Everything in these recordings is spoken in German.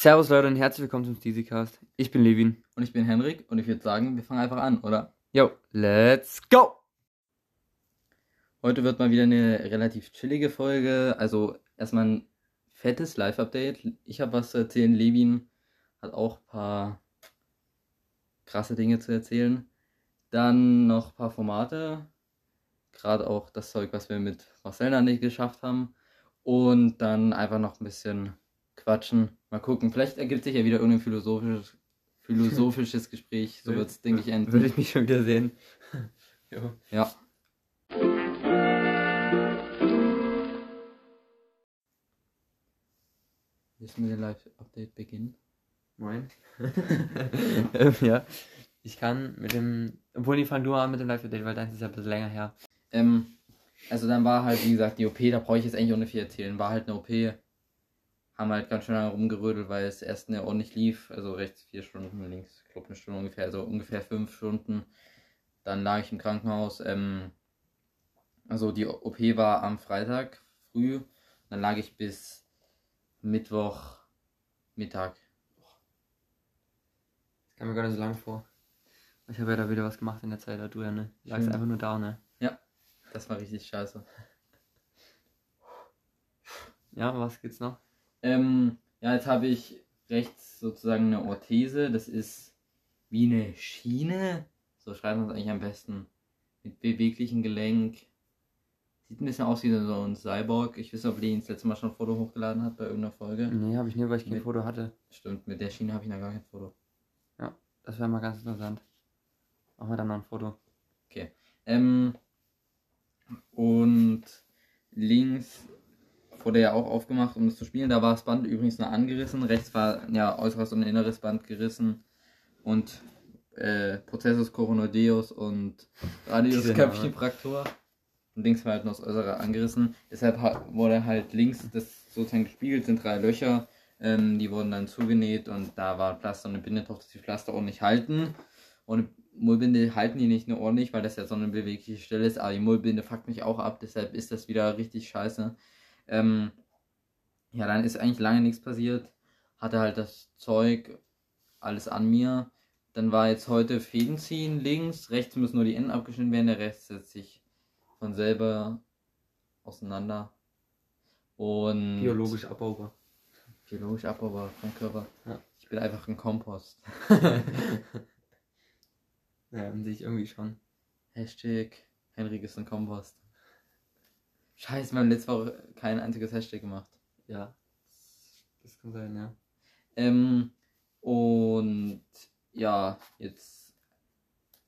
Servus Leute und herzlich willkommen zum Steezycast. Ich bin Levin. Und ich bin Henrik und ich würde sagen, wir fangen einfach an, oder? Yo, let's go! Heute wird mal wieder eine relativ chillige Folge. Also erstmal ein fettes Live-Update. Ich habe was zu erzählen. Levin hat auch ein paar krasse Dinge zu erzählen. Dann noch ein paar Formate. Gerade auch das Zeug, was wir mit Marcel nicht geschafft haben. Und dann einfach noch ein bisschen quatschen. Mal gucken. Vielleicht ergibt sich ja wieder irgendein philosophisches, philosophisches Gespräch. So wird es, denke ich, enden. Würde ich mich schon wieder sehen. jo. Ja. Müssen wir den Live-Update beginnen? Moin. ähm, ja. Ich kann mit dem. Obwohl, die fang du an mit dem Live-Update, weil deins ist ja ein bisschen länger her. Ähm, also dann war halt, wie gesagt, die OP, da brauche ich jetzt eigentlich ohne viel erzählen. War halt eine OP. Haben halt ganz schön lange rumgerödelt, weil es erst eine ordentlich lief. Also rechts vier Stunden, links, ich glaube eine Stunde ungefähr, also ungefähr fünf Stunden. Dann lag ich im Krankenhaus. Ähm, also die OP war am Freitag früh. Dann lag ich bis Mittwoch Mittag. Das kam mir gar nicht so lang vor. Ich habe ja da wieder was gemacht in der Zeit, da du ja, ne? Lagst Schön. einfach nur da, ne? Das war richtig scheiße. Ja, was gibt's noch? Ähm, ja, jetzt habe ich rechts sozusagen eine Orthese. Das ist wie eine Schiene. So schreibt man es eigentlich am besten. Mit beweglichem Gelenk. Sieht ein bisschen aus wie so ein Cyborg. Ich weiß nicht, ob Leni das letzte Mal schon ein Foto hochgeladen hat bei irgendeiner Folge. Nee, habe ich nie, weil ich kein Mit- Foto hatte. Stimmt, mit der Schiene habe ich noch gar kein Foto. Das wäre mal ganz interessant. Machen wir dann noch ein Foto. Ähm, und links wurde ja auch aufgemacht, um das zu spielen. Da war das Band übrigens noch angerissen. Rechts war ja äußeres und inneres Band gerissen. Und äh, Prozessus coronodeus und Radius Diese Köpfchenfraktur. Und links war halt noch das äußere angerissen. Deshalb ha- wurde halt links das sozusagen gespiegelt, sind drei Löcher. Ähm, die wurden dann zugenäht und da war Pflaster und eine Binde drauf, dass die Pflaster ordentlich halten. Und Mullbinde halten die nicht nur ordentlich, weil das ja so eine bewegliche Stelle ist, aber die Mullbinde fuckt mich auch ab, deshalb ist das wieder richtig scheiße. Ähm, ja, dann ist eigentlich lange nichts passiert. Hatte halt das Zeug, alles an mir. Dann war jetzt heute Fäden ziehen links, rechts müssen nur die Enden abgeschnitten werden, der Rest setzt sich von selber auseinander. Und Biologisch abbaubar. biologisch abbaubar vom Körper. Ja. Ich bin einfach ein Kompost. ja, an sich irgendwie schon. Hashtag Henrik ist ein Kompost. Scheiße, wir haben letzte Woche kein einziges Hashtag gemacht. Ja. Das kann sein, ja. Ähm, und ja, jetzt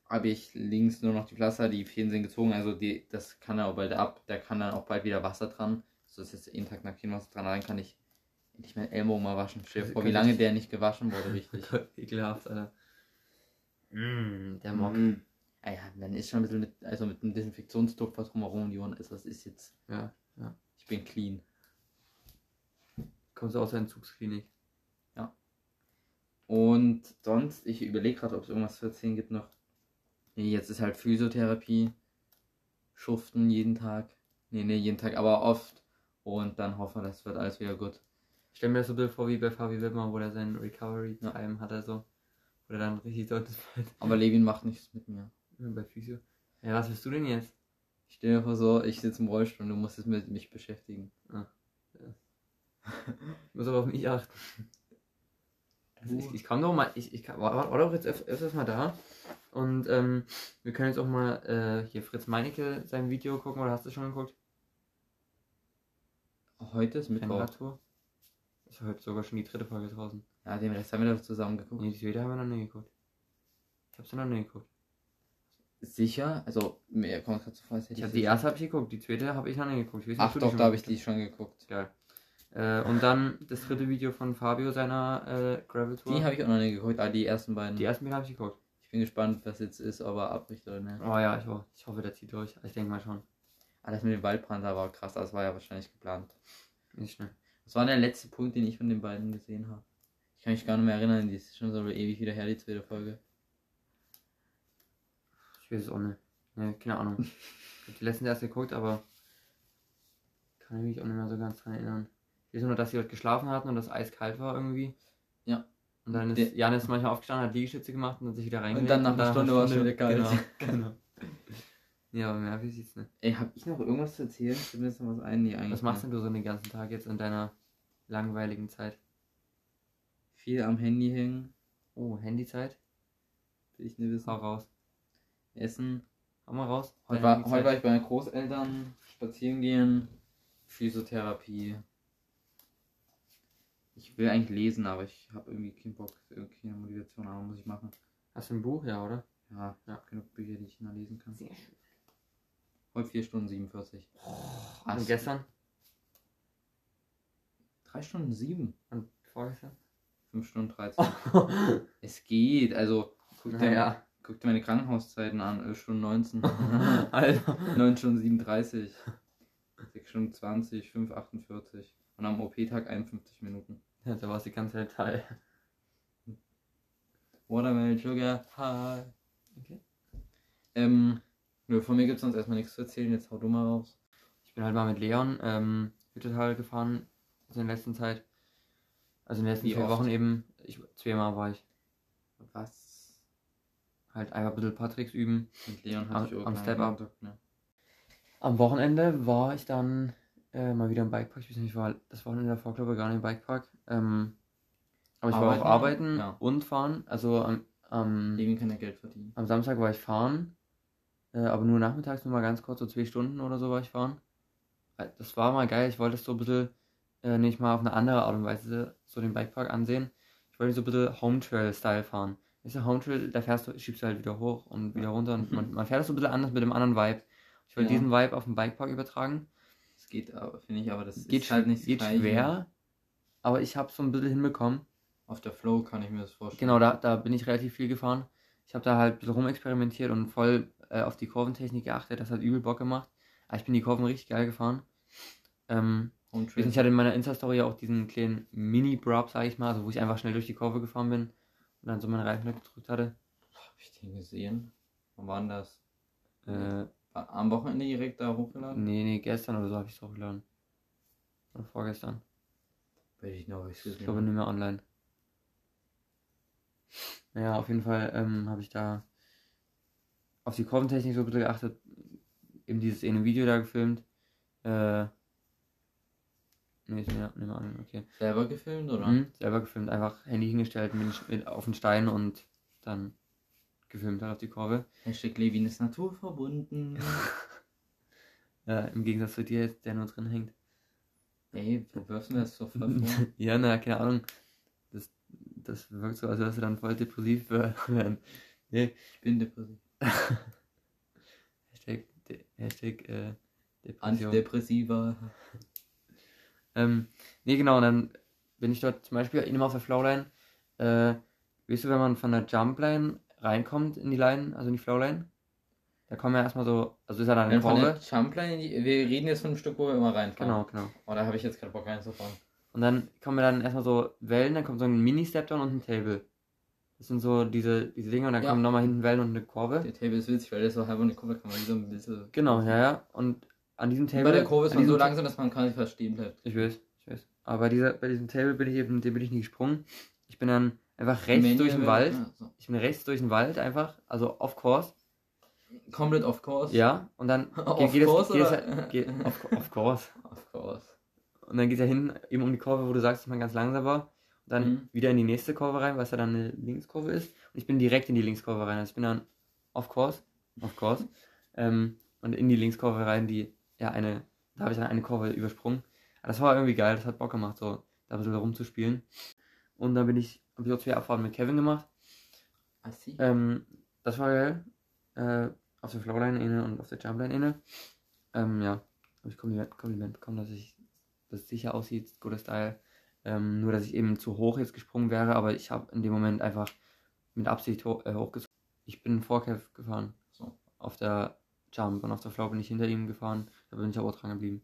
habe ich links nur noch die Pflaster, die Fäden sind gezogen, also die, das kann er auch bald ab, da kann dann auch bald wieder Wasser dran. So ist jetzt jeden Tag nach Wasser dran, dann kann ich endlich meinen Ellbogen mal waschen. Stell dir Also vor, wie lange der nicht gewaschen wurde, richtig. Ekelhaft, Alter. Mm, der Mock. Mm. Ah ja, dann ist schon ein bisschen mit, also mit einem Desinfektionstuch was drumherum Ohren ist, das ist jetzt, Ja. ich bin clean. Kommst du aus der Entzugsklinik? Und sonst, ich überlege gerade, ob es irgendwas zu erzählen gibt noch. Nee, jetzt ist halt Physiotherapie. Schuften jeden Tag. Nee, nee, jeden Tag, aber oft. Und dann hoffen wir, das wird alles wieder gut. Ich stell mir das so ein bisschen vor wie bei Fabi Wittmann, wo der seinen Recovery-Time hat, also. Wo der dann richtig deutlich. Aber Levin macht nichts mit mir. Bei Physio. Ja, was willst du denn jetzt? Ich stell dir vor so, ich sitze im Rollstuhl und du musst es mit mich beschäftigen. Ich muss aber auf mich achten. Also ich, ich komme doch mal, ich, ich kann, war, war doch jetzt öf öfters mal da. Und ähm, wir können jetzt auch mal äh, hier Fritz Meinecke sein Video gucken, oder hast du schon geguckt? Heute ist Mittwoch. Ist heute sogar schon die dritte Folge draußen. Ja, den Rest haben wir doch zusammen geguckt. Nee, die zweite haben wir noch nie geguckt. Ich hab's noch nie geguckt. Sicher? Also, mir kommt gerade so vor, als hätte Ich hab die erste habe ich geguckt, die zweite habe ich noch nie geguckt. Ich weiß nicht, ob Ach doch, schon da habe ich die schon geguckt. Geil. Äh, und dann das dritte Video von Fabio seiner äh, Gravel Tour. Die habe ich auch noch nicht geguckt, aber die ersten beiden. die ersten beiden habe ich geguckt. Ich bin gespannt, was jetzt ist, ob er abbricht oder nicht. Oh ja, ich, ho- ich hoffe, der zieht durch. Ich denke mal schon. Ah, das mit dem Waldbrand da war krass, das war ja wahrscheinlich geplant. Nicht schnell. Das war der letzte Punkt, den ich von den beiden gesehen habe. Ich kann mich gar nicht mehr erinnern, die ist schon so ewig wieder her, die zweite Folge. Ich weiß es auch nicht. Nee, keine Ahnung. Ich habe die letzten erst geguckt, aber kann ich mich auch nicht mehr so ganz dran erinnern. Ich weiß nur, dass sie heute geschlafen hatten und das eiskalt war irgendwie. Ja. Und dann ist Janis manchmal aufgestanden, hat Liegestütze gemacht und hat sich wieder reingelegt. dann nach einer Stunde war es wieder kalt. Genau, genau. Ja, aber mehr wie sieht's nicht. Ey, hab ich noch irgendwas zu erzählen? Fällt mir jetzt noch was ein? Nee, eigentlich Was machst denn du so den ganzen Tag jetzt in deiner langweiligen Zeit? Viel am Handy hängen. Oh, Handyzeit? Will ich nicht wissen. Hau raus. Essen. Hau mal raus. Heute war, heute war ich bei meinen Großeltern spazieren gehen. Physiotherapie. Ich will eigentlich lesen, aber ich habe irgendwie keinen Bock, keine Motivation, aber muss ich machen. Hast du ein Buch, ja, oder? Ja, ich habe genug Bücher, die ich noch lesen kann. Sehr schön. Heute 4 Stunden 47. Und gestern? 3 Stunden 7. Und vorgestern? 5 Stunden 13. Es geht, also guck dir, naja. Guck dir meine Krankenhauszeiten an. 11 Stunden 19. Alter. 9 Stunden 37. 6 Stunden 20, 5, 48. Und am OP-Tag 51 Minuten. Ja, da warst du die ganze Zeit Teil. Watermelon Sugar High. Okay. Ähm, nö, von mir gibt es sonst erstmal nichts zu erzählen. Jetzt hau du mal raus. Ich bin halt mal mit Leon ähm, Hüttetal gefahren, also in der letzten Zeit. Also in den letzten Wie vier oft? Wochen eben. Ich, zweimal war ich. Was? Halt einfach ein bisschen Patricks üben. Mit Leon Am- hatte ich am Step-Up. Kontakt, ne? Am Wochenende war ich dann äh, mal wieder im Bikepark. Ich weiß nicht, ich war das Wochenende davor, glaube ich, gar nicht im Bikepark. Ähm, aber ich war Arbeiten? auch arbeiten Ja. und fahren. Also am, am, Levin kann ja Geld verdienen. am Samstag war ich fahren. Äh, aber nur nachmittags, nur mal ganz kurz, so zwei Stunden oder so war ich fahren. Äh, Das war mal geil. Ich wollte es so ein bisschen äh, nicht mal auf eine andere Art und Weise so den Bikepark ansehen. Ich wollte so ein bisschen Home Trail-Style fahren. Ist ja Home Trail, da fährst du, schiebst du halt wieder hoch und wieder runter und man, man fährt das so ein bisschen anders mit dem anderen Vibe. Ich wollte Ja. diesen Vibe auf den Bikepark übertragen. Das geht aber, finde ich, aber das geht, ist halt nicht geht schwer, aber ich habe so ein bisschen hinbekommen. Auf der Flow kann ich mir das vorstellen. Genau, da, da bin ich relativ viel gefahren. Ich habe da halt ein bisschen rumexperimentiert und voll äh, auf die Kurventechnik geachtet. Das hat übel Bock gemacht. Aber ich bin die Kurven richtig geil gefahren. Ähm, ich hatte in meiner Insta-Story auch diesen kleinen Mini-Brub, sag ich mal, also wo ich einfach schnell durch die Kurve gefahren bin und dann so meine Reifen gedrückt hatte. Hab ich den gesehen? Wann war denn das? Äh, Am Wochenende direkt da hochgeladen? nee, nee, gestern oder so habe ich es hochgeladen. Oder vorgestern. Weiß ich noch, ich Ich glaube nicht mehr online. Naja, auf jeden Fall ähm, habe ich da auf die Kurventechnik so ein bisschen geachtet. Eben dieses eine Video da gefilmt. Äh. Nee, ist mir mehr an, okay. Selber gefilmt oder? Mhm, selber gefilmt, einfach Handy hingestellt mit, mit auf den Stein und dann gefilmt halt auf die Kurve. Hashtag Levin ist naturverbunden. Äh, Im Gegensatz zu dir der nur drin hängt. Ey, du wirfst mir das so vor. ja, na, keine Ahnung. Das, das wirkt so, als wärst du dann voll depressiv werden. Nee, Ich bin depressiv. Hashtag, de, Hashtag äh, Depression. Antidepressiva. Ähm, nee, genau, und dann bin ich dort zum Beispiel immer auf der Flowline. Äh, weißt du, wenn man von der Jumpline reinkommt in die Line, also in die Flowline, da kommen ja erstmal so, also ist ja dann eine Kurve. Jumpline, die- wir reden jetzt von einem Stück, wo wir immer reinfahren. Genau, genau. Oh, da habe ich jetzt keinen Bock reinzufahren. Und dann kommen ja dann erstmal so Wellen, dann kommt so ein Mini-Stepdown und ein Table. Das sind so diese, diese Dinge und dann Ja. kommen nochmal hinten Wellen und eine Kurve. Der Table ist witzig, weil der ist so halb und die Kurve kann man wie so ein bisschen. Genau, ja, ja. Und an diesem Table. Bei der Kurve ist an man so langsam, dass man gar nicht fast stehen bleibt. Ich weiß, ich weiß. Aber bei, dieser, bei diesem Table bin ich eben, dem bin ich nie gesprungen. Ich bin dann einfach rechts Manual durch den Wald. Ja, so. Ich bin rechts durch den Wald einfach, also off course. Komplett off course. Ja, und dann Off geht, geht course es, geht es, oder? geht, off, off course. Off course. Und dann geht er hin, eben um die Kurve, wo du sagst, dass man ganz langsam war. Und dann Mhm. wieder in die nächste Kurve rein, was ja dann eine Linkskurve ist. Und ich bin direkt in die Linkskurve rein. Also ich bin dann off course, off course, ähm, und in die Linkskurve rein, die, ja, eine, da habe ich dann eine Kurve übersprungen. Aber das war irgendwie geil, das hat Bock gemacht, so da ein bisschen rumzuspielen. Und dann bin ich, habe ich auch zwei Abfahrten mit Kevin gemacht. I see. Ähm, das war geil. Äh, auf der Flowline inne und auf der Jumpline inne. Ähm, ja, habe ich Kompliment, Kompliment bekommen, dass ich das sicher aussieht, guter Style. Ähm, nur, dass ich eben zu hoch jetzt gesprungen wäre, aber ich habe in dem Moment einfach mit Absicht ho äh, hochgezogen. Ich bin vor Kev gefahren. So. Auf der Jump und auf der Flow bin ich hinter ihm gefahren. Da bin ich aber auch dran geblieben.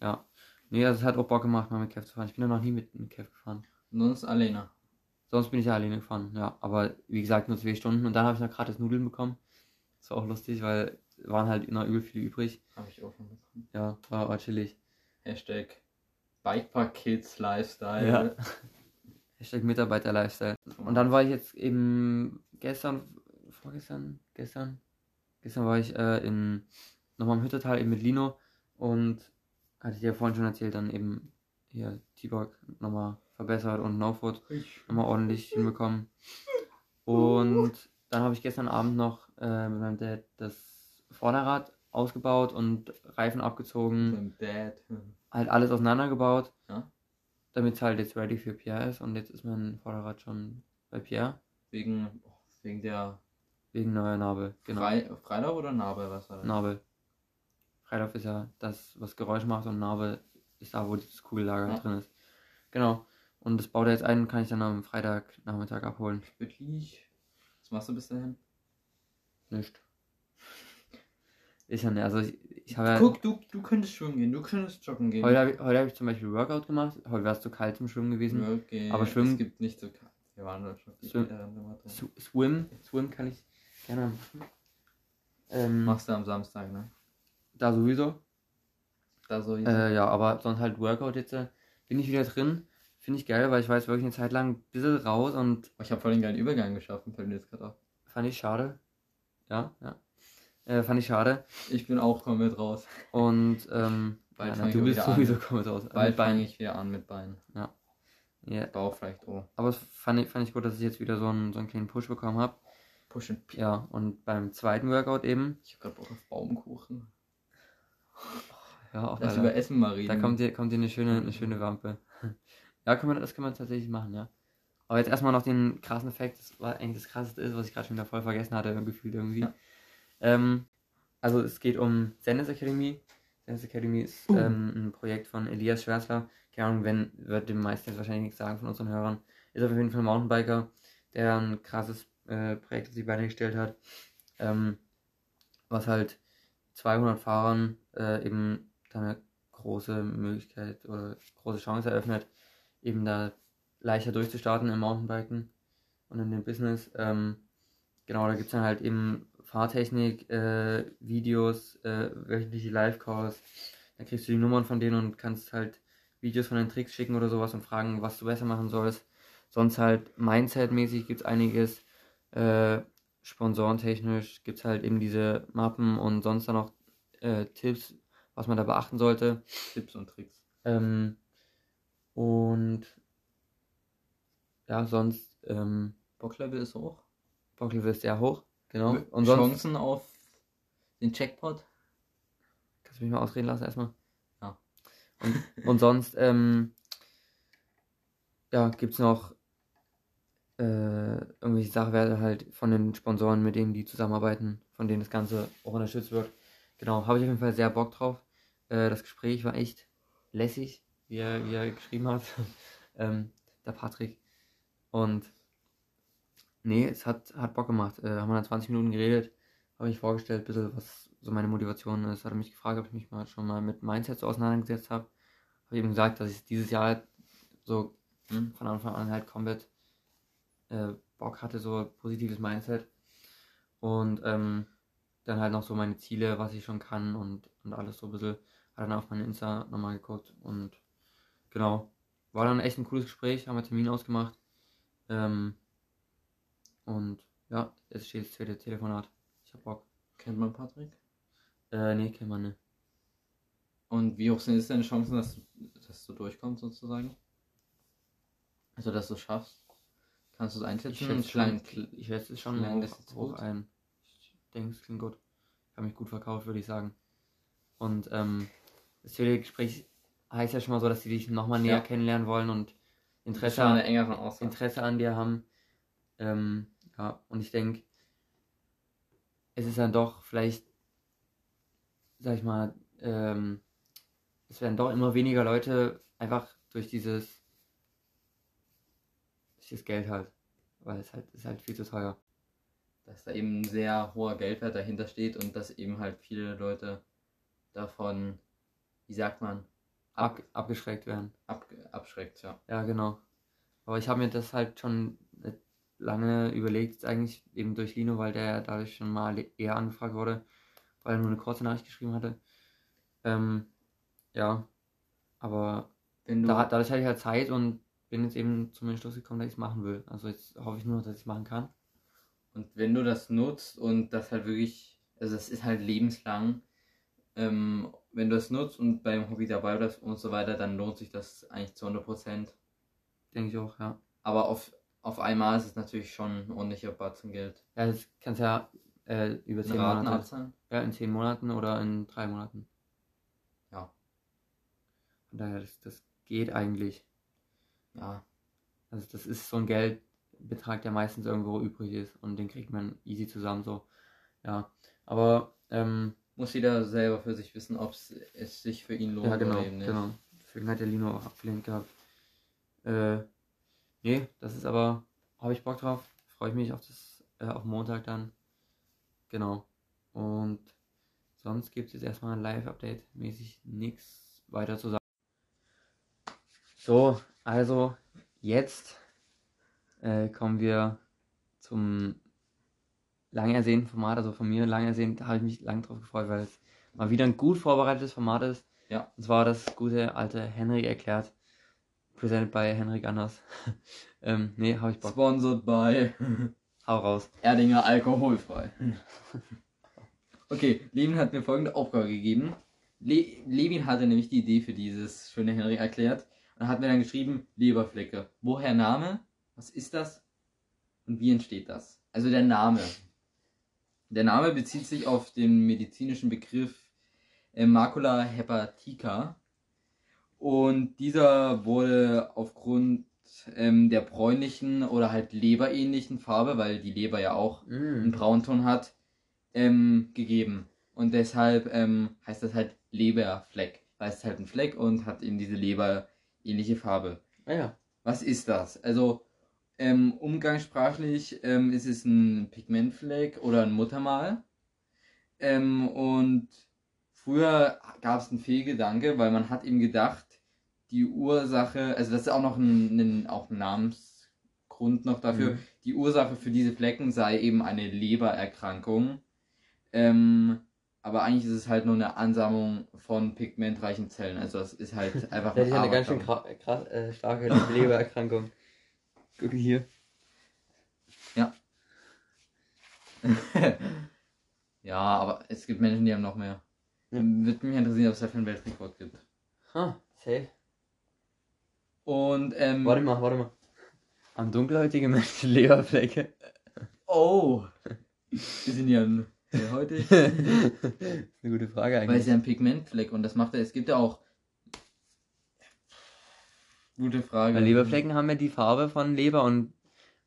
Ja. Nee, es hat auch Bock gemacht, mal mit Kev zu fahren. Ich bin ja noch nie mit, mit Kev gefahren. Sonst Alena. Sonst bin ich ja alleine gefahren, ja. Aber wie gesagt, nur zwei Stunden. Und dann habe ich noch gratis Nudeln bekommen. Das war auch lustig, weil waren halt noch übel viele übrig. Habe ich auch schon bekommen. Ja, war, war chillig. Hashtag Bikepark Kids Lifestyle. Ja. Hashtag Mitarbeiter-Lifestyle. Und dann war ich jetzt eben gestern, vorgestern, gestern, gestern war ich äh, in, nochmal im Hüttertal eben mit Lino und hatte ich ja vorhin schon erzählt, dann eben hier T-Bug nochmal verbessert und No-Foot nochmal ordentlich hinbekommen. Und dann habe ich gestern Abend noch äh, mit meinem Dad das Vorderrad ausgebaut und Reifen abgezogen. Beim Dad. Halt alles auseinandergebaut. Ja. Damit es halt jetzt ready für Pierre ist. Und jetzt ist mein Vorderrad schon bei Pierre. Wegen, wegen der Wegen neuer Narbe. Genau. Frei, Freilauf oder Narbe, was war das? Narbe. Freilauf ist ja das, was Geräusch macht und Narbe ist da, wo das Kugellager Ja. drin ist. Genau. Und das baut er jetzt ein, kann ich dann am Freitagnachmittag abholen. Wirklich? Was machst du bis dahin? Nicht. Ist ja nicht. Also ich, ich habe ja. Guck, du, du könntest schwimmen gehen, du könntest joggen gehen. Heute habe ich, heute hab ich zum Beispiel Workout gemacht. Heute wäre es zu kalt zum Schwimmen gewesen. Ja, okay. Aber schwimmen- Es gibt nicht so kalt. Wir waren da schon. Schwimmen- Ja, da mal drin. Sw- Swim. Swim kann ich gerne machen. Ähm, Machst du am Samstag, ne? Da sowieso. Da so. Äh, ja, aber sonst halt Workout jetzt. äh, Bin ich wieder drin. Finde ich geil, weil ich war jetzt wirklich eine Zeit lang ein bisschen raus und Oh, ich habe voll den geilen Übergang geschaffen, fällt mir jetzt gerade auf. fand ich schade. Ja, ja. Äh, fand ich schade. Ich bin auch komplett raus. Und ähm, Bald ja, na, du auch bist sowieso komplett raus. Bald fange ich wieder an mit Beinen. Ja, Bauch vielleicht, oh. aber es fand ich, fand ich gut, dass ich jetzt wieder so einen, so einen kleinen Push bekommen habe. Push and Pee. Ja, und beim zweiten Workout eben. Ich habe gerade Bock auf Baumkuchen. Ja, auch Lass über Essen mal reden. Da kommt dir, kommt dir eine schöne, eine schöne Wampe. Ja, kann man, das kann man tatsächlich machen, ja. Aber jetzt erstmal noch den krassen Effekt, das war eigentlich das krasseste ist, was ich gerade schon wieder voll vergessen hatte, gefühlt irgendwie. Ja. Ähm, also es geht um Zendes Academy. Zendes Academy ist Boom. ähm, ein Projekt von Elias Schwärzler. Keine Ahnung, wenn, wird dem meisten jetzt wahrscheinlich nichts sagen von unseren Hörern. Ist auf jeden Fall ein Mountainbiker, der ein krasses äh, Projekt auf die Beine gestellt hat. Ähm, was halt 200 Fahrern äh, eben da eine große Möglichkeit oder große Chance eröffnet, eben da leichter durchzustarten im Mountainbiken und in dem Business. Ähm, genau, da gibt es dann halt eben Fahrtechnik, äh, Videos, äh, wöchentliche Live-Calls. Dann kriegst du die Nummern von denen und kannst halt Videos von den Tricks schicken oder sowas und fragen, was du besser machen sollst. Sonst halt Mindset-mäßig gibt es einiges. Äh, sponsorentechnisch gibt es halt eben diese Mappen und sonst dann noch äh, Tipps, was man da beachten sollte. Tipps und Tricks. Ähm, und ja, sonst ähm, Bocklevel ist hoch. Bocklevel ist sehr hoch. Genau. Und sonst Chancen auf den Checkpot. kannst du mich mal ausreden lassen erstmal. Ja. Und, und sonst ähm, ja, gibt es noch äh, irgendwelche Sachwerte halt von den Sponsoren, mit denen die zusammenarbeiten, von denen das Ganze auch unterstützt wird. Genau, habe ich auf jeden Fall sehr Bock drauf. Äh, das Gespräch war echt lässig, wie er, wie er geschrieben hat. ähm, der Patrick. Und nee, es hat, hat Bock gemacht. Äh, haben wir dann 20 Minuten geredet, habe mich vorgestellt, ein bisschen, was so meine Motivation ist. Hat er mich gefragt, ob ich mich mal schon mal mit Mindset so auseinandergesetzt habe. Habe eben gesagt, dass ich dieses Jahr halt so hm, von Anfang an halt komplett äh, Bock hatte, so positives Mindset. Und ähm, dann halt noch so meine Ziele, was ich schon kann und, und alles so ein bisschen. Hat dann auf meine Insta nochmal geguckt und genau. War dann echt ein cooles Gespräch, haben wir Termin ausgemacht. Ähm, und ja, jetzt steht das zweite Telefonat. Ich hab Bock. Kennt man Patrick? Äh, nee, kennt man nicht. Und wie hoch sind es deine Chancen, dass du, dass du durchkommst sozusagen? Also dass du es schaffst? Kannst du es Ich einschätzen? schätze Klein- schon, ich schätze es schon hoch, es hoch ein. Ich denke, es klingt gut. Ich habe mich gut verkauft, würde ich sagen. Und ähm, das zweite Gespräch heißt ja schon mal so, dass sie dich nochmal näher Ja. kennenlernen wollen und Das Interesse, an. Interesse an dir haben. Ähm, ja, und ich denke, es ist dann doch vielleicht, sag ich mal, ähm, es werden doch immer weniger Leute einfach durch dieses, das Geld halt, weil es halt ist halt viel zu teuer. dass da eben ein sehr hoher Geldwert dahinter steht und dass eben halt viele Leute davon, wie sagt man, ab, Ab, abgeschreckt werden. ab, abschreckt, ja. Ja, genau. Aber ich habe mir das halt schon lange überlegt, eigentlich eben durch Lino, weil der dadurch schon mal eher angefragt wurde, weil er nur eine kurze Nachricht geschrieben hatte. Ähm, ja, aber Wenn du, da, dadurch hatte ich halt Zeit und bin jetzt eben zum Entschluss gekommen, dass ich es machen will. Also jetzt hoffe ich nur, noch, dass ich es machen kann. Und wenn du das nutzt und das halt wirklich, also das ist halt lebenslang, ähm, wenn du es nutzt und beim Hobby dabei bleibst und so weiter, dann lohnt sich das eigentlich zu 100%. Denke ich auch, ja. Aber auf, auf einmal ist es natürlich schon ein ordentlicher Batzen Geld. Ja, das kannst ja äh, über In 10 Raten Monate. abzahlen? Ja, in 10 Monaten oder in 3 Monaten. Ja. Von daher, das, das geht eigentlich. Ja. Also das ist so ein Geldbetrag, der meistens irgendwo übrig ist und den kriegt man easy zusammen so. Ja. Aber ähm, Muss jeder selber für sich wissen, ob es sich für ihn lohnt ja genau, oder eben nicht. genau. Deswegen hat der Lino auch abgelehnt gehabt. Äh, nee, das ist aber, habe ich Bock drauf. Freue ich mich auf das, äh, auf Montag dann. Genau. Und sonst gibt es jetzt erstmal ein Live-Update mäßig nichts weiter zu sagen. So, also jetzt äh, kommen wir zum lang ersehnten Format, also von mir lang ersehnt, da habe ich mich lang drauf gefreut, weil es mal wieder ein gut vorbereitetes Format ist. Ja. Und zwar das gute alte Henry erklärt. Presented by Henrik Anders. ähm, nee, habe ich Bock. Sponsored by Hau raus. Erdinger alkoholfrei. Okay, Levin hat mir folgende Aufgabe gegeben. Le Levin hatte nämlich die Idee für dieses schöne Henry erklärt und hat mir dann geschrieben, Leberflecke. Woher Name? Was ist das? Und wie entsteht das? Also der Name. Der Name bezieht sich auf den medizinischen Begriff äh, Macula hepatica. Und dieser wurde aufgrund ähm, der bräunlichen oder halt leberähnlichen Farbe, weil die Leber ja auch einen Mm. Braunton hat, ähm, gegeben. Und deshalb ähm, heißt das halt Leberfleck, weil es halt ein Fleck und hat eben diese leberähnliche Farbe. Ah ja. Was ist das? Also ähm, umgangssprachlich ähm, ist es ein Pigmentfleck oder ein Muttermal. Ähm, und früher gab es einen Fehlgedanke, weil man hat eben gedacht, die Ursache, also das ist auch noch ein, ein, auch ein Namensgrund noch dafür, Mhm. die Ursache für diese Flecken sei eben eine Lebererkrankung. Ähm, aber eigentlich ist es halt nur eine Ansammlung von pigmentreichen Zellen. Also es ist halt einfach Das ist ja eine ganz schön kra- krass, äh, starke Lebererkrankung. Guck hier. ja, aber es gibt Menschen, die haben noch mehr. Ja. Würde mich interessieren, ob es dafür einen Weltrekord gibt. Ha, safe. Und, ähm. Warte mal, warte mal. Haben dunkelhäutige Menschen Leberflecke? Oh! Wir sind ja hellhäutig. das ist eine gute Frage Weil es eigentlich. ja ein Pigmentfleck und das macht er. Es gibt ja auch. Gute Frage. Weil Leberflecken haben ja die Farbe von Leber und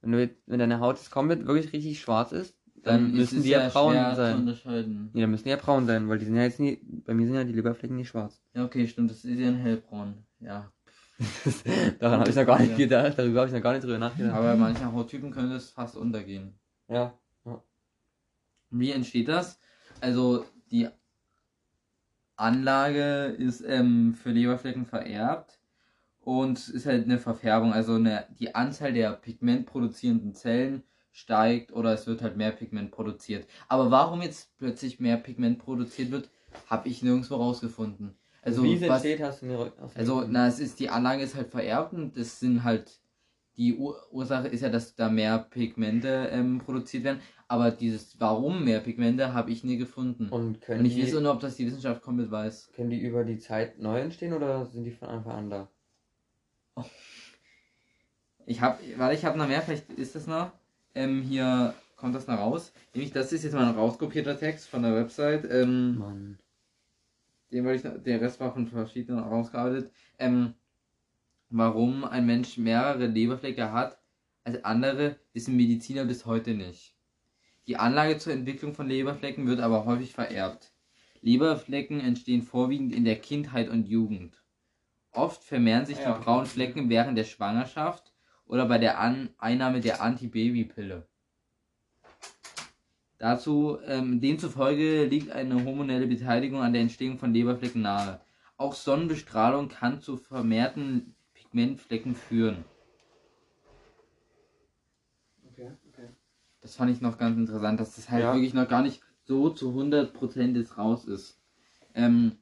wenn, du wenn deine Haut jetzt komplett wirklich richtig schwarz ist, dann, ist müssen die ja braun sein. Nee, dann müssen die ja braun sein, weil die sind ja jetzt nie, bei mir sind ja die Leberflecken nicht schwarz. Ja, okay, stimmt. Das ist ja ein hellbraun. Ja. Daran habe ich noch gar nicht Ja. gedacht, darüber habe ich noch gar nicht drüber nachgedacht. Aber bei manchen Hauttypen könnte es fast untergehen. ja. Wie entsteht das? Also die Anlage ist ähm, für Leberflecken vererbt und ist halt eine Verfärbung. Also eine, die Anzahl der pigmentproduzierenden Zellen steigt oder es wird halt mehr Pigment produziert. Aber warum jetzt plötzlich mehr Pigment produziert wird, habe ich nirgendwo rausgefunden. Also Wie es entsteht, hast du mir also, na, es ist, die Anlage ist halt vererbt und das sind halt, die Ur Ursache ist ja, dass da mehr Pigmente ähm, produziert werden, aber dieses, warum mehr Pigmente, habe ich nie gefunden. Und, Und können, ich die, weiß nur, ob das die Wissenschaft komplett weiß. können die über die Zeit neu entstehen oder sind die von Anfang an da? Ich habe, warte, ich habe noch mehr, vielleicht ist das noch. Ähm, hier kommt das noch raus. Nämlich, das ist jetzt mal ein rauskopierter Text von der Website. Ähm, Mann. den wollte ich noch, der Rest war von verschiedenen rausgearbeitet. Ähm, warum ein Mensch mehrere Leberflecke hat als andere, wissen Mediziner bis heute nicht. Die Anlage zur Entwicklung von Leberflecken wird aber häufig vererbt. Leberflecken entstehen vorwiegend in der Kindheit und Jugend. Oft vermehren sich Ah ja. die braunen Flecken während der Schwangerschaft oder bei der An Einnahme der Antibabypille. Dazu, ähm, demzufolge liegt eine hormonelle Beteiligung an der Entstehung von Leberflecken nahe. Auch Sonnenbestrahlung kann zu vermehrten Pigmentflecken führen. Okay, okay. Das fand ich noch ganz interessant, dass das halt Ja. wirklich noch gar nicht so zu 100% jetzt raus ist. Ähm,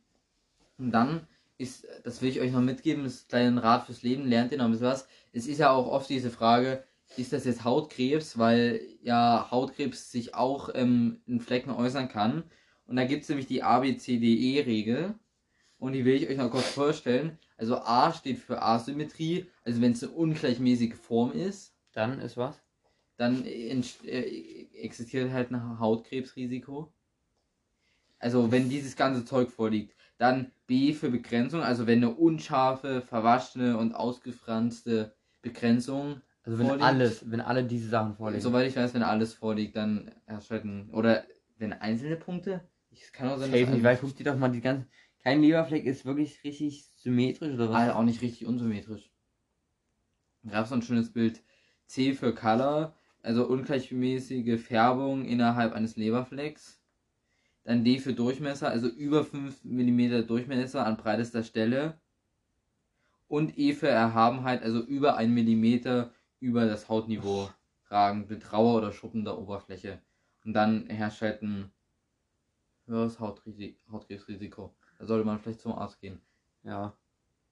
und dann ist, das will ich euch noch mitgeben, das ist ein kleiner Rat fürs Leben, lernt ihr noch ein bisschen was. Es ist ja auch oft diese Frage, ist das jetzt Hautkrebs, weil ja Hautkrebs sich auch ähm, in Flecken äußern kann. Und da gibt es nämlich die ABCDE-Regel. Und die will ich euch noch kurz vorstellen. Also A steht für Asymmetrie, also wenn es eine ungleichmäßige Form ist, Dann ist was? dann äh, existiert halt ein Hautkrebsrisiko. Also wenn dieses ganze Zeug vorliegt. Dann B für Begrenzung, also wenn eine unscharfe, verwaschene und ausgefranste Begrenzung Also wenn Vorliegt. alles, wenn alle diese Sachen vorliegen. Soweit ich weiß, wenn alles vorliegt, dann herrscht halt ein. Oder wenn einzelne Punkte? Ich kann auch sein, Safe dass nicht, weil guck dir doch mal die ganzen. Kein Leberfleck ist wirklich richtig symmetrisch oder was? Ah, auch nicht richtig unsymmetrisch. Da gab so ein schönes Bild. C für Color, also ungleichmäßige Färbung innerhalb eines Leberflecks. Dann D für Durchmesser, also über 5 mm Durchmesser an breitester Stelle. Und E für Erhabenheit, also über 1 mm über das Hautniveau ragend mit rauer oder schuppender Oberfläche. Und dann herrscht halt ein höheres Hautkrebsrisiko. Da sollte man vielleicht zum Arzt gehen. Ja.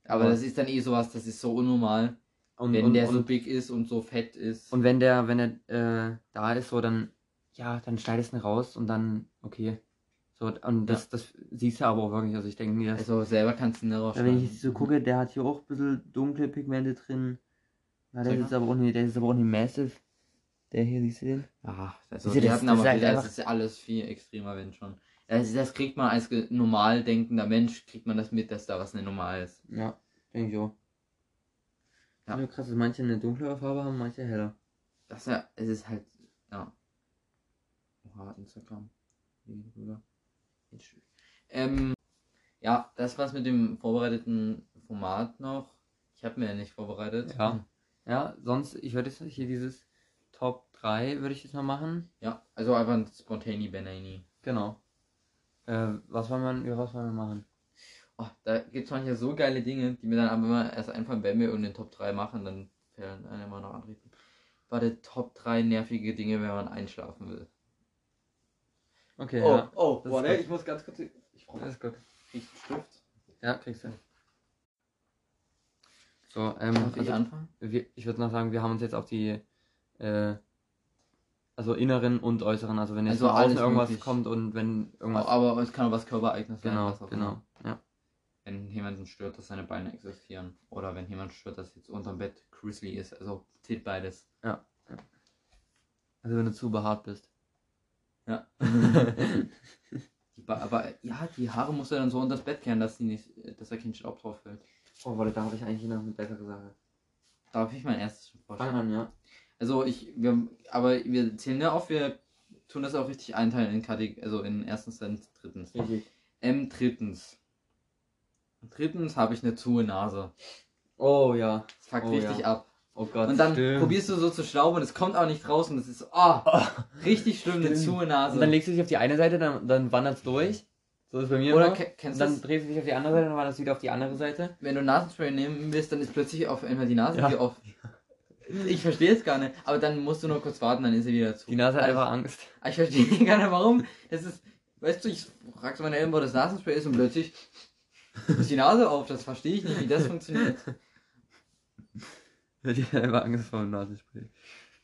Aber Aber- das ist dann eh sowas, das ist so unnormal. Und, wenn und, der und, so big ist und so fett ist. und wenn der, wenn er äh, da ist, so dann, ja, dann schneidest du ihn raus und dann, okay. So, und das, das siehst du aber auch wirklich. Also ich denke mir, also selber kannst du Ja, rausschneiden. wenn ich so gucke, der hat hier auch ein bisschen dunkle Pigmente drin. Ja, der ist aber auch nicht, der ist aber auch nicht massive. Der hier, siehst du den? Ja, also Ist ja die das- hatten das aber das ist alles viel extremer, wenn schon. Das, das kriegt man als normal denkender Mensch, kriegt man das mit, dass da was nicht normal ist. Ja, denke ich auch. Ja. Ja. krass, dass manche eine dunklere Farbe haben, manche heller. Das ist ja, es ist halt, ja. Oha, Instagram. Ähm, ja, das war's mit dem vorbereiteten Format noch. Ich habe mir ja nicht vorbereitet. Ja. Ja, sonst, ich würde jetzt hier dieses Top 3 würde ich jetzt mal machen. Ja, also einfach ein Spontani Benani. Genau. Äh, was wollen wir, über was wollen wir machen? Oh, da gibt's manchmal so geile Dinge, die mir dann aber immer erst einfallen, wenn wir irgendeinen Top 3 machen, dann fällen einem immer noch andere. Warte, Top 3 nervige Dinge, wenn man einschlafen will. Okay, oh, ja. oh, das ist warte, ich muss ganz kurz. Ich brauche Das ist gut. einen Stift. Ja, kriegst du. So, ähm, Darf ich also, anfangen? wir, ich würde noch sagen, wir haben uns jetzt auf die, äh, also inneren und äußeren, also wenn jetzt Also von außen irgendwas möglich. kommt und wenn irgendwas. Aber es kann auch was Körpereignis sein. genau, was auch genau. Ja. Wenn jemanden stört, dass seine Beine existieren. Oder wenn jemand stört, dass jetzt unterm Bett Grizzly ist. Also zählt beides. Also wenn du zu behaart bist. Ja. Aber ja, die Haare musst du dann so unter das Bett kehren, dass, die nicht, dass da kein Staub drauf fällt. Oh, warte, da habe ich eigentlich noch eine bessere Sache. Darf ich mein erstes schon Fang vorstellen? an, ja. Also ich, wir, aber wir zählen ja auf, wir tun das auch richtig einteilen in Kategorien, also in erstens und drittens. Richtig. Ähm, drittens. Drittens habe ich eine zuhe Nase. Oh ja. Das fuckt Oh, richtig ja. ab. Oh Gott. Und dann stimmt. probierst du so zu schnauben und es kommt auch nicht raus und es ist, oh, richtig schlimm, eine Stimmt. zuhe Nase. Und dann legst du dich auf die eine Seite, dann, dann wandert es durch. So ist es bei mir Oder immer. ke- Und kennst du dann drehst du dich auf die andere Seite, dann wandert es wieder auf die andere Seite. Wenn du Nasenspray nehmen willst, dann ist plötzlich auf einmal die Nase Ja. wieder auf. Ich verstehe es gar nicht, aber dann musst du nur kurz warten, dann ist sie wieder zu. Die Nase hat Also, einfach Angst. Ich verstehe gar nicht warum. Das ist, weißt du, ich frag so meine Eltern, wo das Nasenspray ist und plötzlich ist die Nase auf. Das verstehe ich nicht, wie das funktioniert. Die hat einfach Angst vor dem Nasenspray.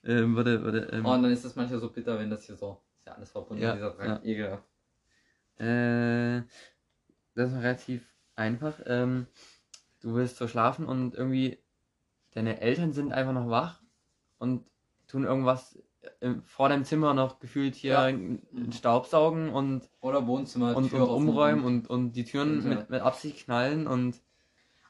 Ähm, warte, warte. Ähm, Oh, und dann ist das manchmal so bitter, wenn das hier so. Ist ja alles verbunden, Ja, dieser Dreck. ja. Ekelhaft. Äh, das ist relativ einfach. Ähm, du willst so schlafen und irgendwie deine Eltern sind einfach noch wach und tun irgendwas vor deinem Zimmer noch gefühlt hier Ja. Staubsaugen und, Oder Wohnzimmer, und, und umräumen und, und die Türen Und, mit, mit Absicht knallen und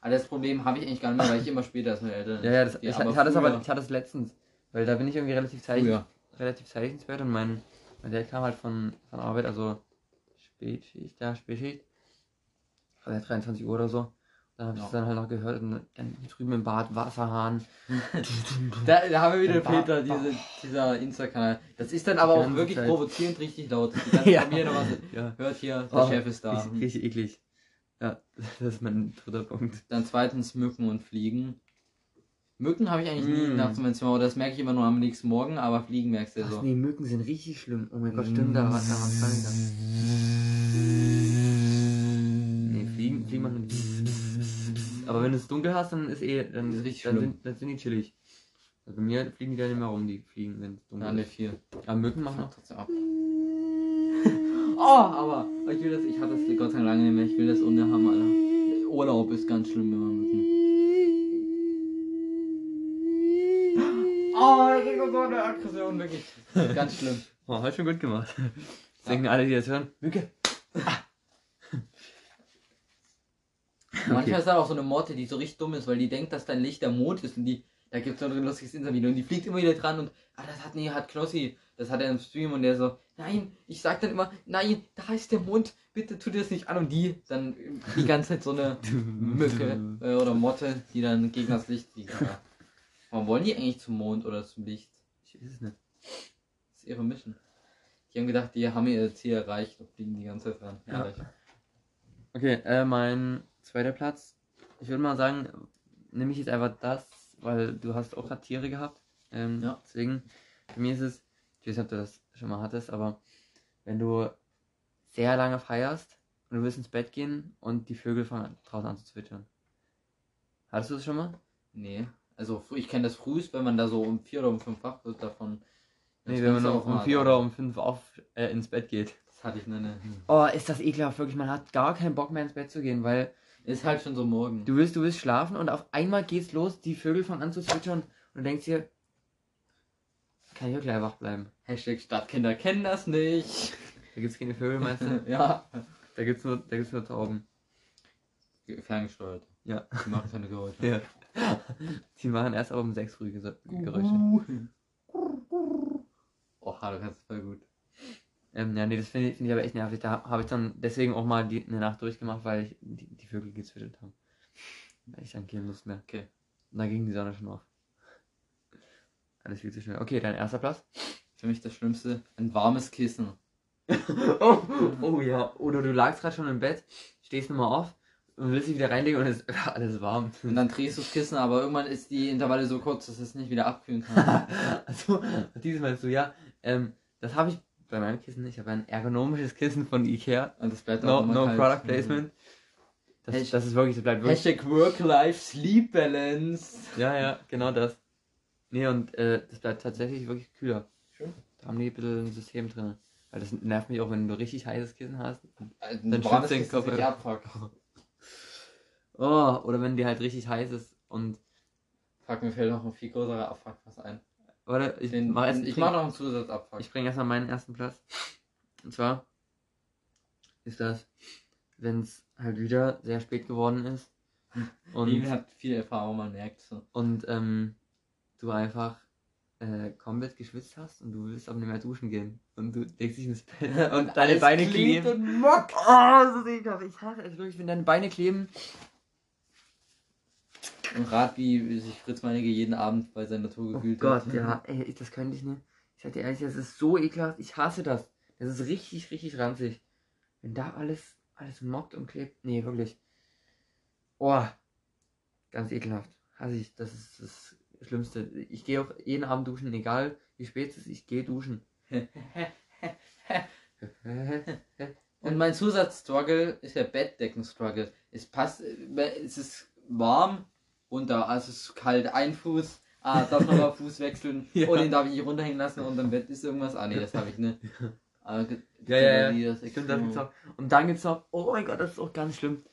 Aber das Problem habe ich eigentlich gar nicht mehr, weil ich immer später als meine Eltern. ja, ja, das, ich, aber ich hatte es aber ich hatte es letztens, weil da bin ich irgendwie relativ zeichen, Früher. relativ Bett und mein, mein Dad kam halt von, von Arbeit, also Spätschicht, ja, Spätschicht. Also 23 Uhr oder so. Dann habe ich Ja. es dann halt noch gehört und dann drüben im Bad, Wasserhahn. Da, da haben wir wieder Ba- Peter, diese, dieser Insta-Kanal. Das ist dann aber Die auch wirklich Zeit. provozierend richtig laut. Die ganze Ja. Familie noch was Ja. hört hier, der Oh, Chef ist da. Richtig, richtig eklig. Ja, das ist mein dritter Punkt. Dann zweitens Mücken und Fliegen. Mücken habe ich eigentlich nie Mm. nachts meinem Zimmer, das merke ich immer nur am nächsten Morgen, aber Fliegen merkst du ja Ach so. nee, Mücken sind richtig schlimm. Oh mein Gott, stimmt, da war da war Nee, Fliegen fliegen, fliegen Aber wenn du es dunkel hast, dann ist eh, dann, ist richtig dann, sind, dann sind die chillig. Also bei mir fliegen die dann immer rum, die fliegen, wenn es dunkel Ja, ne, ist. vier. Aber Mücken machen Mach auch. trotzdem ab. Oh, aber ich will das, ich hatte das Gott sei Dank lange nicht mehr, ich will das ohne haben, Alter. Urlaub ist ganz schlimm, wenn man müssen. Oh, ich krieg so eine Aggression, wirklich. Ganz schlimm. Oh, hast schon gut gemacht. Das denken alle, die das hören. Mücke. Manchmal ist da auch so eine Motte, die so richtig dumm ist, weil die denkt, dass dein Licht der Mond ist und die, da gibt es so ein lustiges Interview und die fliegt immer wieder dran und, ah, das hat, nee, hat Knossi, das hat er im Stream und der so, nein, ich sag dann immer, nein, da ist der Mond, bitte tu dir das nicht an und die dann die ganze Zeit so eine Mücke äh, oder Motte, die dann gegen das Licht fliegt. Aber warum wollen die eigentlich zum Mond oder zum Licht? Ich weiß es nicht. Das ist ihre Mission. Die haben gedacht, die haben ihr Ziel erreicht und fliegen die ganze Zeit dran. Ja. Okay, äh, mein zweiter Platz. Ich würde mal sagen, nehme ich jetzt einfach das, weil du hast auch gerade Tiere gehabt. Ähm, Ja. Deswegen, für mich ist es, ich weiß nicht, ob du das schon mal hattest, aber wenn du sehr lange feierst und du willst ins Bett gehen und die Vögel fangen draußen an zu zwitschern. Hattest du das schon mal? Nee, also ich kenne das frühest, wenn man da so um vier oder um fünf wach wird davon. Nee, wenn man um, vier oder um fünf auf, äh, ins Bett geht. Das hatte ich noch nicht. Oh, ist das ekelhaft, wirklich. Man hat gar keinen Bock mehr ins Bett zu gehen, weil Ist halt schon so morgen. Du willst, du willst schlafen und auf einmal geht's los, die Vögel fangen an zu zwitschern und du denkst dir, kann ich auch gleich wach bleiben. Hashtag Stadtkinder kennen das nicht. Da gibt's keine Vögel, meinst du? ja. Da gibt's nur, da gibt's nur Tauben. Ferngesteuert. Ja. Die machen keine Geräusche. Ja. Die machen erst aber um sechs früh Ges- Geräusche. Oh, du kannst voll gut. Ähm, ja, nee, das finde ich, find ich aber echt nervig. Da habe ich dann deswegen auch mal die, eine Nacht durchgemacht, weil ich die, die Vögel gezwitschert haben. Weil ich dann keine Lust mehr. Okay. Und dann ging die Sonne schon auf. Alles viel zu schnell. Okay, dein erster Platz. Für mich das Schlimmste, ein warmes Kissen. Oh, oh ja. Oder du lagst gerade schon im Bett, stehst nochmal auf und willst dich wieder reinlegen und es ist alles warm. Und dann drehst du das Kissen, aber irgendwann ist die Intervalle so kurz, dass es nicht wieder abkühlen kann. also, dieses Mal so, ja. Ähm, das habe ich bei meinem Kissen. Ich habe ein ergonomisches Kissen von Ikea. Und das bleibt No, auch immer no kalt. Product Placement. Das, Hasht- das ist wirklich, das bleibt wirklich. Hashtag Work-Life-Sleep-Balance. Ja, ja, genau das. Nee, und äh, das bleibt tatsächlich wirklich kühler. Schön. Da haben die ein bisschen ein System drin. Weil das nervt mich auch, wenn du richtig heißes Kissen hast. Ein Dann schützt den Kopf. Oh, oder wenn die halt richtig heiß ist und. Fuck, mir fällt noch ein viel größerer Abfuck was ein. Warte, ich Den, mach erst. ich mach noch einen Zusatzabfuck. Ich bringe erstmal meinen ersten Platz. Und zwar ist das, wenn es halt wieder sehr spät geworden ist und, Lili hat viel Erfahrung, man merkt so. und ähm, du einfach äh, komplett geschwitzt hast und du willst aber nicht mehr duschen gehen. Und du legst dich ins Bett und deine Beine kleben. und mockt. Oh, ist ekelhaft. Ich hasse es wirklich, wenn deine Beine kleben. Und rat, wie sich Fritz Meinecke jeden Abend bei seiner Tour Oh gefühlt Gott, hat. ja, ey, das könnte ich nicht. Ich sag dir ehrlich, das ist so ekelhaft. Ich hasse das. Das ist richtig, richtig ranzig. Wenn da alles, alles mockt und klebt. Nee, wirklich. Oh, ganz ekelhaft. Hasse ich. Das ist das Schlimmste. Ich gehe auch jeden Abend duschen, egal wie spät es ist. Ich gehe duschen. Und mein Zusatzstruggle ist der Bettdecken-Struggle. Es passt, äh, es ist warm runter, also es ist kalt, ein Fuß, ah, darf nochmal Fuß wechseln Ja. und den darf ich nicht runterhängen lassen und im Bett ist irgendwas, ah nee, das habe ich nicht. Ge- Ja, ja, ja. Stimmt, das gibt's Extrem- auch. Und dann gibt's noch, oh mein Gott, das ist auch ganz schlimm.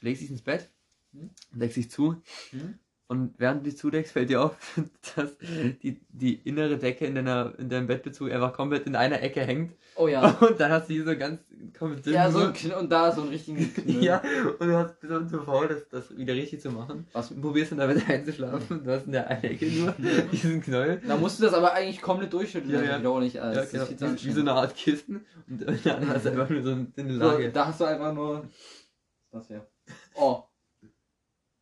Du legst dich ins Bett, Hm? deckst dich zu Hm? Und während du dich zudeckst, fällt dir auf, dass die, die innere Decke in, deiner, in deinem Bettbezug einfach komplett in einer Ecke hängt. Oh ja. Und dann hast du hier so ganz komplett Ja, so ein und da so einen richtigen Knüll. ja, und du hast bist dann zu faul, das, das wieder richtig zu machen. Was? Und probierst dann damit einzuschlafen. Du hast in der einen Ecke nur diesen Knoll. Da musst du das aber eigentlich komplett durchschütteln, Ja, also ja. wieder auch nicht. Ja, Also, das genau. wie, wie so eine Art Kissen. Und in der anderen hast du einfach nur so eine dünne So, Lage. da hast du einfach nur. Das ja. Oh.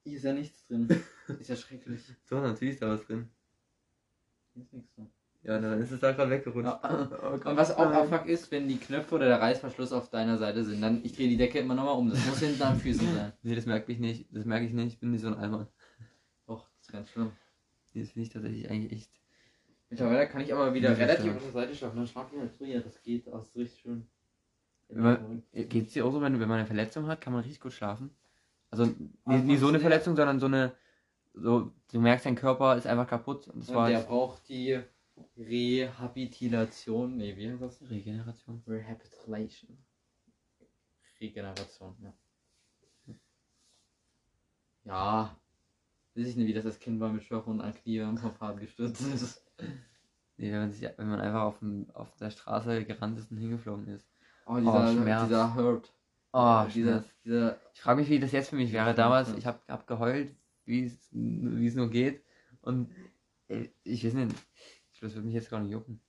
Hier ist ja nichts drin. Ist ja schrecklich. So, natürlich ist da was drin. Hier ist nichts drin. Ja, dann ist es da gerade weggerutscht. Ja. Oh Gott. Und was auch abfuck ist, wenn die Knöpfe oder der Reißverschluss auf deiner Seite sind, dann ich drehe die Decke immer nochmal um. Das muss hinten an Füßen sein. Nee, das merke ich nicht. Das merke ich nicht. Ich bin nicht so ein Alman. Doch, das ist ganz schlimm. Nee, das finde ich tatsächlich eigentlich echt. Mittlerweile kann ich aber wieder relativ auf der Seite schlafen. Dann schlafe ich halt früher. Das geht. Das ist richtig schön. Wenn man, geht's dir auch so, wenn, wenn man eine Verletzung hat, kann man richtig gut schlafen? Also nie, nie so eine Verletzung, sondern so eine, so, du merkst, dein Körper ist einfach kaputt. Und das Und war der braucht die Rehabilitation. Nee, wie heißt das? Regeneration. Rehabilitation. Regeneration, ja. Ja. Weiß ich nicht, wie das als Kind war mit Schwachhund an Knie am Fahrrad gestürzt ist. Nee, wenn man, sich, wenn man einfach auf, dem, auf der Straße gerannt ist und hingeflogen ist. Oh, dieser, Schmerz. dieser Hurt. Oh, dieser, Schmerz. dieser. Ich frage mich, wie das jetzt für mich wäre. Ja, Damals, ja. ich habe hab geheult, wie es nur geht. Und äh, ich weiß nicht, das würde mich jetzt gar nicht jucken.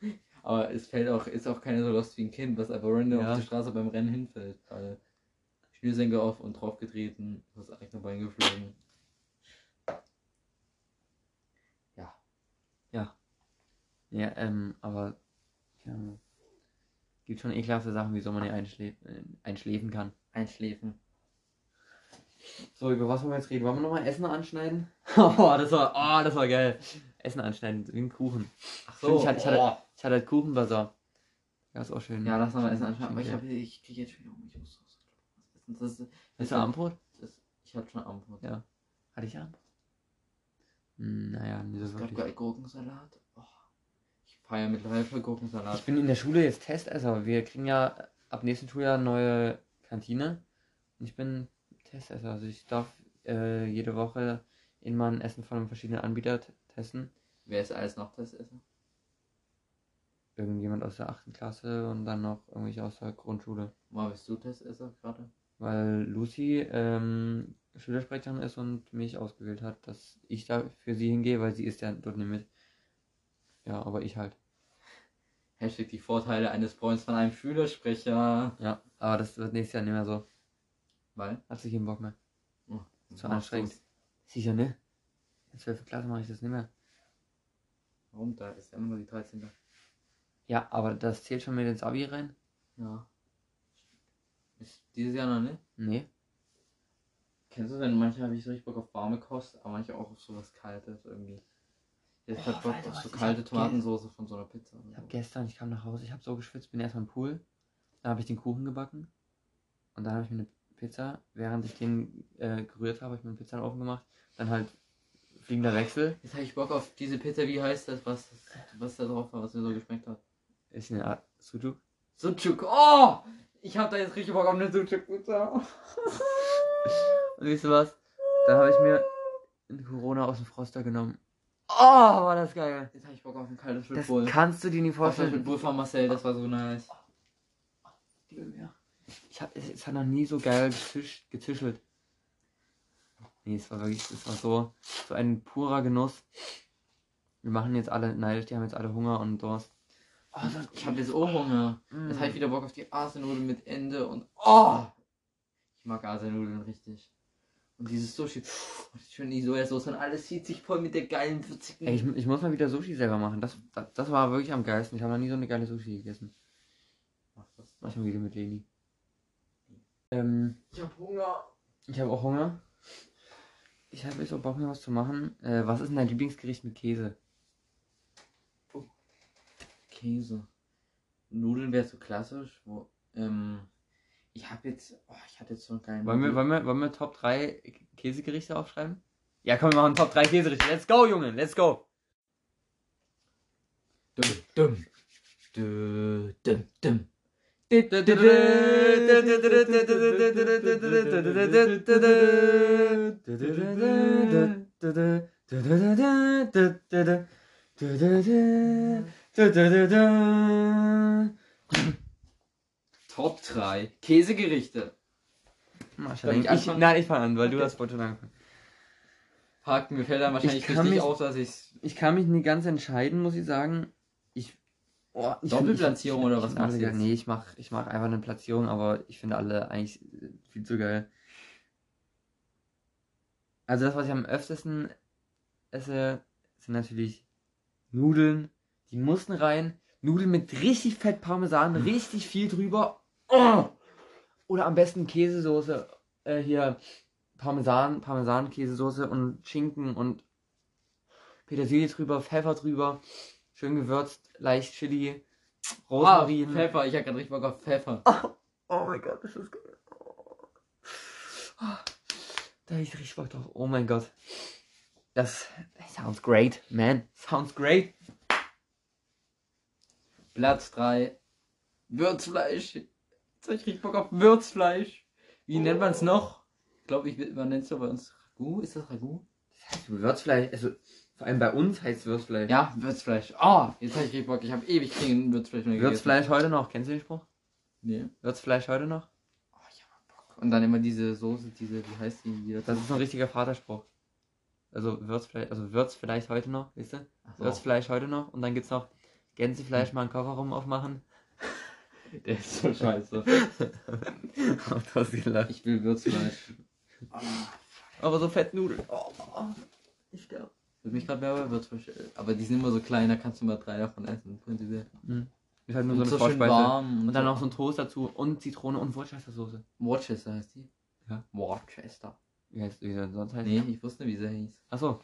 Aber es fällt auch, ist auch keine so lost wie ein Kind, was einfach random Ja. auf die Straße beim Rennen hinfällt. Weil Schnürsenkel auf und draufgetreten, das eigene Bein geflogen. Ja, ähm, aber ja, gibt schon ekelhafte Sachen, wieso man hier einschlä äh, einschläfen kann. Einschläfen. So, über was wollen wir jetzt reden? Wollen wir nochmal Essen anschneiden? Oh, das war, oh, das war geil. Essen anschneiden, wie ein Kuchen. Ach Stimmt, ich hatte, ich hatte, oh. ich hatte halt Kuchenbazar. Ja, ist auch schön. Ja, lass noch mal Essen anschauen. Aber ich, hab, ich krieg jetzt schon Hunger. Ich muss was essen. Das ist, Ist du Armbrot? das, ich hab schon Armbrot. Ja. Hatte ich Armbrot? Hm, naja, nicht so Es gab Gurkensalat. Oh. Ich feiere mittlerweile voll Gurkensalat. Ich bin in der Schule jetzt Testesser. Wir kriegen ja ab nächsten Schuljahr eine neue Kantine. Und ich bin Testesser. Also ich darf äh, jede Woche immer ein Essen von einem verschiedenen Anbieter testen. Wer ist alles noch das Essen? Irgendjemand aus der 8. Klasse und dann noch irgendwelche aus der Grundschule. Mal bist du Testesser gerade? Weil Lucy ähm, Schülersprecherin ist und mich ausgewählt hat, dass ich da für sie hingehe, weil sie ist ja dort nicht mit. Ja, aber ich halt. Hashtag die Vorteile eines Freundes von einem Schülersprecher. Ja, aber das wird nächstes Jahr nicht mehr so. Weil? Hat sich keinen Bock mehr. Oh, Zu anstrengend. Sicher, ne? In 12. Klasse mache ich das nicht mehr. Warum? Da ist ja immer nur die 13. Ja, aber das zählt schon mit ins Abi rein? Ja. Ist dieses Jahr noch nicht? Nee. Kennst du denn, manche habe ich so richtig Bock auf warme Kost, aber manche auch auf sowas Kaltes irgendwie. Jetzt hat Bock auf so kalte Tomatensoße von so einer Pizza. Ich habe so. gestern, ich kam nach Hause, ich habe so geschwitzt, bin erstmal im Pool. Dann habe ich den Kuchen gebacken. Und dann habe ich mir eine Pizza, während ich den äh, gerührt habe, habe ich mir eine Pizza in den Ofen gemacht. Dann halt fliegender Wechsel. Jetzt habe ich Bock auf diese Pizza, wie heißt das, was, was da drauf war, was mir so geschmeckt hat. Ist eine Art Sujuk. Sucuk. Oh! Ich habe da jetzt richtig Bock auf eine Sucuk-Pizza. Und weißt du was? Dann habe ich mir in Corona aus dem Froster genommen. Oh, war das geil. Jetzt habe ich Bock auf ein kaltes Red Das Bull. kannst du dir nicht Auf das vorstellen. Red Bull von Marcel, das war so nice. Ich hab, es, es hat noch nie so geil gezisch, gezischelt. Nee, es war wirklich, es war so, so ein purer Genuss. Wir machen jetzt alle neidisch, die haben jetzt alle Hunger und Durst. Oh, so, Ich habe jetzt auch Hunger. mm. Jetzt habe ich wieder Bock auf die Asiennudeln mit Ende und oh! Ich mag Asiennudeln richtig. Und dieses Sushi, pff, schön die Sojasauce und alles zieht sich voll mit der geilen würzigen. Ey, ich, ich muss mal wieder Sushi selber machen. Das, das, das war wirklich am geilsten. Ich habe noch nie so eine geile Sushi gegessen. Mach das. Mach mal wieder mit Leni. Ähm, Ich hab Hunger. ich habe auch Hunger. Ich habe jetzt auch Bock, mir was zu machen. Äh, was ist denn dein Lieblingsgericht mit Käse? Käse. Nudeln wäre so klassisch. Wo, ähm, ich habe jetzt, oh, ich hatte jetzt so einen geilen. Wollen wir, wollen wir, wollen wir Top 3 Käsegerichte aufschreiben? Ja, komm, wir machen Top 3 Käsegerichte. Let's go, Junge, let's go. Dumm, dumm, dumm, dumm. Top 3 Käsegerichte. Soll ich Ich, anfangen? nein, ich fange an, weil du Okay. hast vorhin schon angefangen. Haken, mir fällt dann wahrscheinlich richtig mich- auf, dass ich Ich kann mich nie ganz entscheiden, muss ich sagen. Ich. Oh, ich Doppelplatzierung oder was ich machst du jetzt? Nee, ich mach, ich mach einfach eine Platzierung, aber ich finde alle eigentlich äh, viel zu geil. Also das, was ich am öftesten esse, sind natürlich Nudeln. Die mussten rein. Nudeln mit richtig fett Parmesan, richtig viel drüber. Oh! Oder am besten Käsesoße. Äh, hier Parmesan, Parmesan-Käsesoße und Schinken und Petersilie drüber, Pfeffer drüber, schön gewürzt, leicht Chili, Rosmarin. Ah, Pfeffer, ich hab grad richtig Bock auf Pfeffer. Oh mein Gott, das ist geil. Da hab ich richtig Bock drauf. Oh mein Gott. Das sounds great, man. Sounds great. Platz 3. Würzfleisch. Jetzt hab ich richtig Bock auf Würzfleisch. Wie nennt man es noch? Ich glaube, ich, man nennt es so bei uns Ragout. Ist das Ragout? Würzfleisch, also vor allem bei uns heißt Würzfleisch. Ja, Würzfleisch. Oh, jetzt hab ich richtig Bock. Ich habe ewig kein Würzfleisch mehr gegessen. Würzfleisch heute noch. Kennst du den Spruch? Nee. Würzfleisch heute noch? Oh, ich hab Bock. Und dann immer diese Soße, diese, wie heißt die? die Das ist ein richtiger Vaterspruch. Also Würzfleisch, also Würz vielleicht heute noch, weißt du? So. Würzfleisch heute noch und dann gibt's noch Gänsefleisch mal einen Kofferraum aufmachen. Der ist so scheiße. du hast gelacht. Ich will Würzfleisch. Aber so Fettnudeln. Oh, oh. Ich sterbe. Würde mich gerade mehr bei Würzfleisch. Aber die sind immer so klein, da kannst du mal drei davon essen, prinzipiell. Ist halt nur Und so eine so schön Vorspeise. warm. Und dann noch so ein Toast dazu und Zitrone und Worcestersoße. Worcester heißt die? Ja. Worcester. Wie heißt wie das sonst heißt? Nee, ich wusste nicht, wie sie hieß. Achso.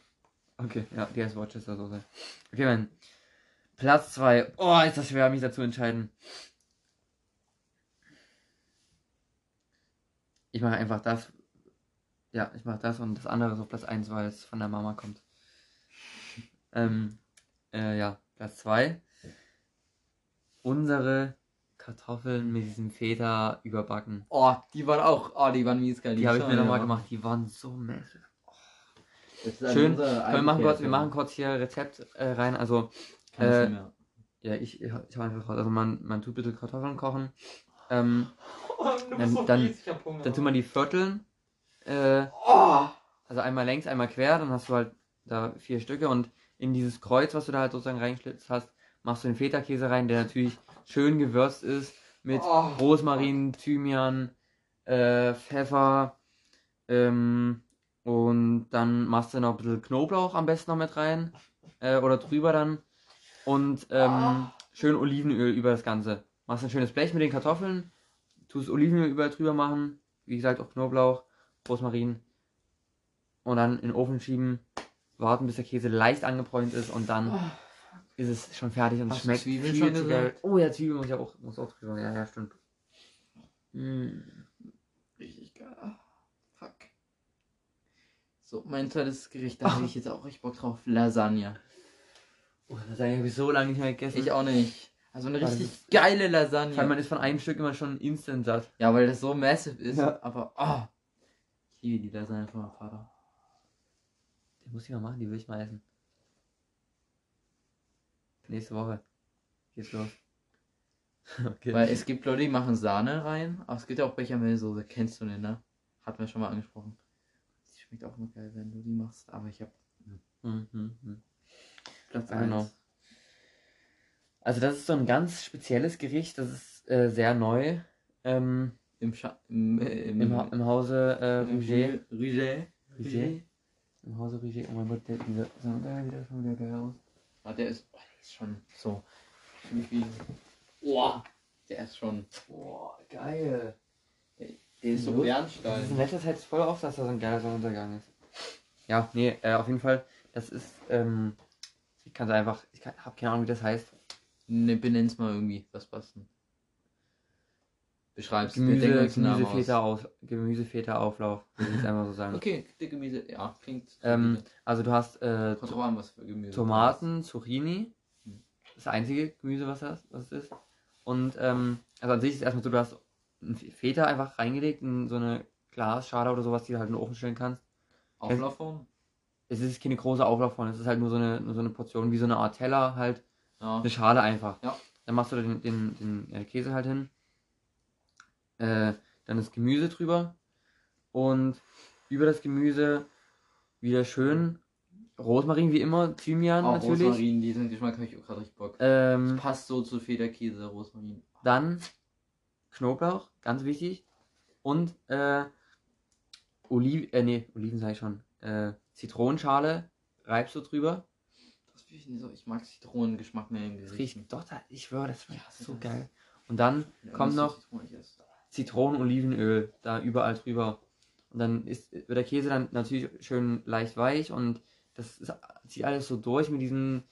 Okay, ja, die heißt Worcestersoße. Okay, mein Platz 2. Oh, ist das schwer, mich dazu entscheiden. Ich mache einfach das. Ja, ich mache das und das andere ist auf Platz 1, weil es von der Mama kommt. Ähm, äh, ja, Platz 2. Unsere Kartoffeln mit diesem Feta überbacken. Oh, die waren auch, oh, die waren mies geil. Die habe ich mir nochmal ja. gemacht. Die waren so massive. Ist Schön. wir, machen kurz, wir machen kurz hier Rezept äh, rein. Also, äh, ja, ich, ich, ich hau einfach. Also, man, man tut bitte Kartoffeln kochen. Ähm, Oh, dann- so dann- Hunger. dann tut man die vierteln. Äh, Oh, also einmal längs, einmal quer. Dann hast du halt da vier Stücke. Und in dieses Kreuz, was du da halt sozusagen reingeschlitzt hast, machst du den Feta-Käse rein, der natürlich schön gewürzt ist mit Oh. Rosmarin, Thymian, äh, Pfeffer. Ähm, und dann machst du noch ein bisschen Knoblauch am besten noch mit rein. Äh, oder drüber dann. Und ähm, schön Olivenöl über das Ganze. Machst ein schönes Blech mit den Kartoffeln. Tust Olivenöl überall drüber machen. Wie gesagt, auch Knoblauch, Rosmarin. Und dann in den Ofen schieben. Warten, bis der Käse leicht angebräunt ist. Und dann ist es schon fertig und Hast schmeckt Zwiebeln viel zu geil. Oh ja, Zwiebeln muss ich auch, muss auch drüber. Ja, ja, stimmt. Mm. richtig geil. Ah, Fuck. So, mein zweites Gericht, da habe ich jetzt auch richtig Bock drauf. Lasagne. Oh, das habe ich so lange nicht mehr gegessen. Ich auch nicht. Also eine richtig geile Vor allem, Lasagne. man ist von einem Stück immer schon instant satt. Ja, weil das so massive ist. Ja. Aber, oh. Ich liebe die Lasagne von meinem Vater. Die muss ich mal machen, die will ich mal essen. Nächste Woche geht's los. okay. Weil es gibt Leute, die machen Sahne rein, aber es gibt ja auch Bechamelsoße. Kennst du den, ne? Hatten wir schon mal angesprochen. Die schmeckt auch immer geil, wenn du die machst. Aber ich hab Mhm, mhm. Platz Ja, genau. 1. Also das ist so ein ganz spezielles Gericht, das ist äh, sehr neu. Ähm, Im, Scha im, äh, im, im, Ha- Im Hause äh, Rouget. Rouget. Rouget. Im Hause Rouget. Oh mein Gott, der, dieser Sonnenuntergang sieht schon wieder geil aus. Ah, der ist, oh, der ist schon so. Wie. Boah, der ist schon. Boah, geil. Der ist so. Bernstein. Das ist in letzter Zeit voll oft, dass da so ein geiler Sonnenuntergang ist. Ja, nee, äh, auf jeden Fall, das ist, ähm, ich kann es einfach, ich kann, hab keine Ahnung, wie das heißt. Ne, benenn's mal irgendwie. Was passt denn? Beschreib's. Gemüse, einen Gemüsefeta aus, Gemüsefeta-Auflauf, würde ich einfach so sagen. Okay, die Gemüse, ja, klingt. Ähm, also du hast äh, an, was für Gemüse. Tomaten, Zucchini, Hm. das einzige Gemüse, was das, was es ist. Und ähm, also an sich ist es erstmal so, du hast ein Feta einfach reingelegt in so eine Glasschale oder sowas, die du halt in den Ofen stellen kannst. Auflaufform? Es ist keine große Auflaufform, es ist halt nur so eine, nur so eine Portion, wie so eine Art Teller, halt Ja. eine Schale einfach. Ja. Dann machst du den, den, den äh, Käse halt hin. Äh, dann das Gemüse drüber. Und über das Gemüse wieder schön Rosmarin wie immer, Thymian Auch natürlich. Rosmarin, diesen Geschmack habe ich auch gerade richtig Bock. Ähm, Passt so zu Federkäse, Rosmarin. Dann Knoblauch, ganz wichtig. Und äh, Oliven, äh, nee, Oliven sage ich schon. Äh, Zitronenschale reibst du drüber. Das nicht so. Ich mag Zitronengeschmack mehr im Das Gericht. riecht doch, da, ich schwöre, das schmeckt Ja, das so ist- geil. Und dann Ja, kommt noch zitronig ist. Zitronen, Olivenöl da überall drüber. Und dann ist, wird der Käse dann natürlich schön leicht weich und das ist, zieht alles so durch mit diesem,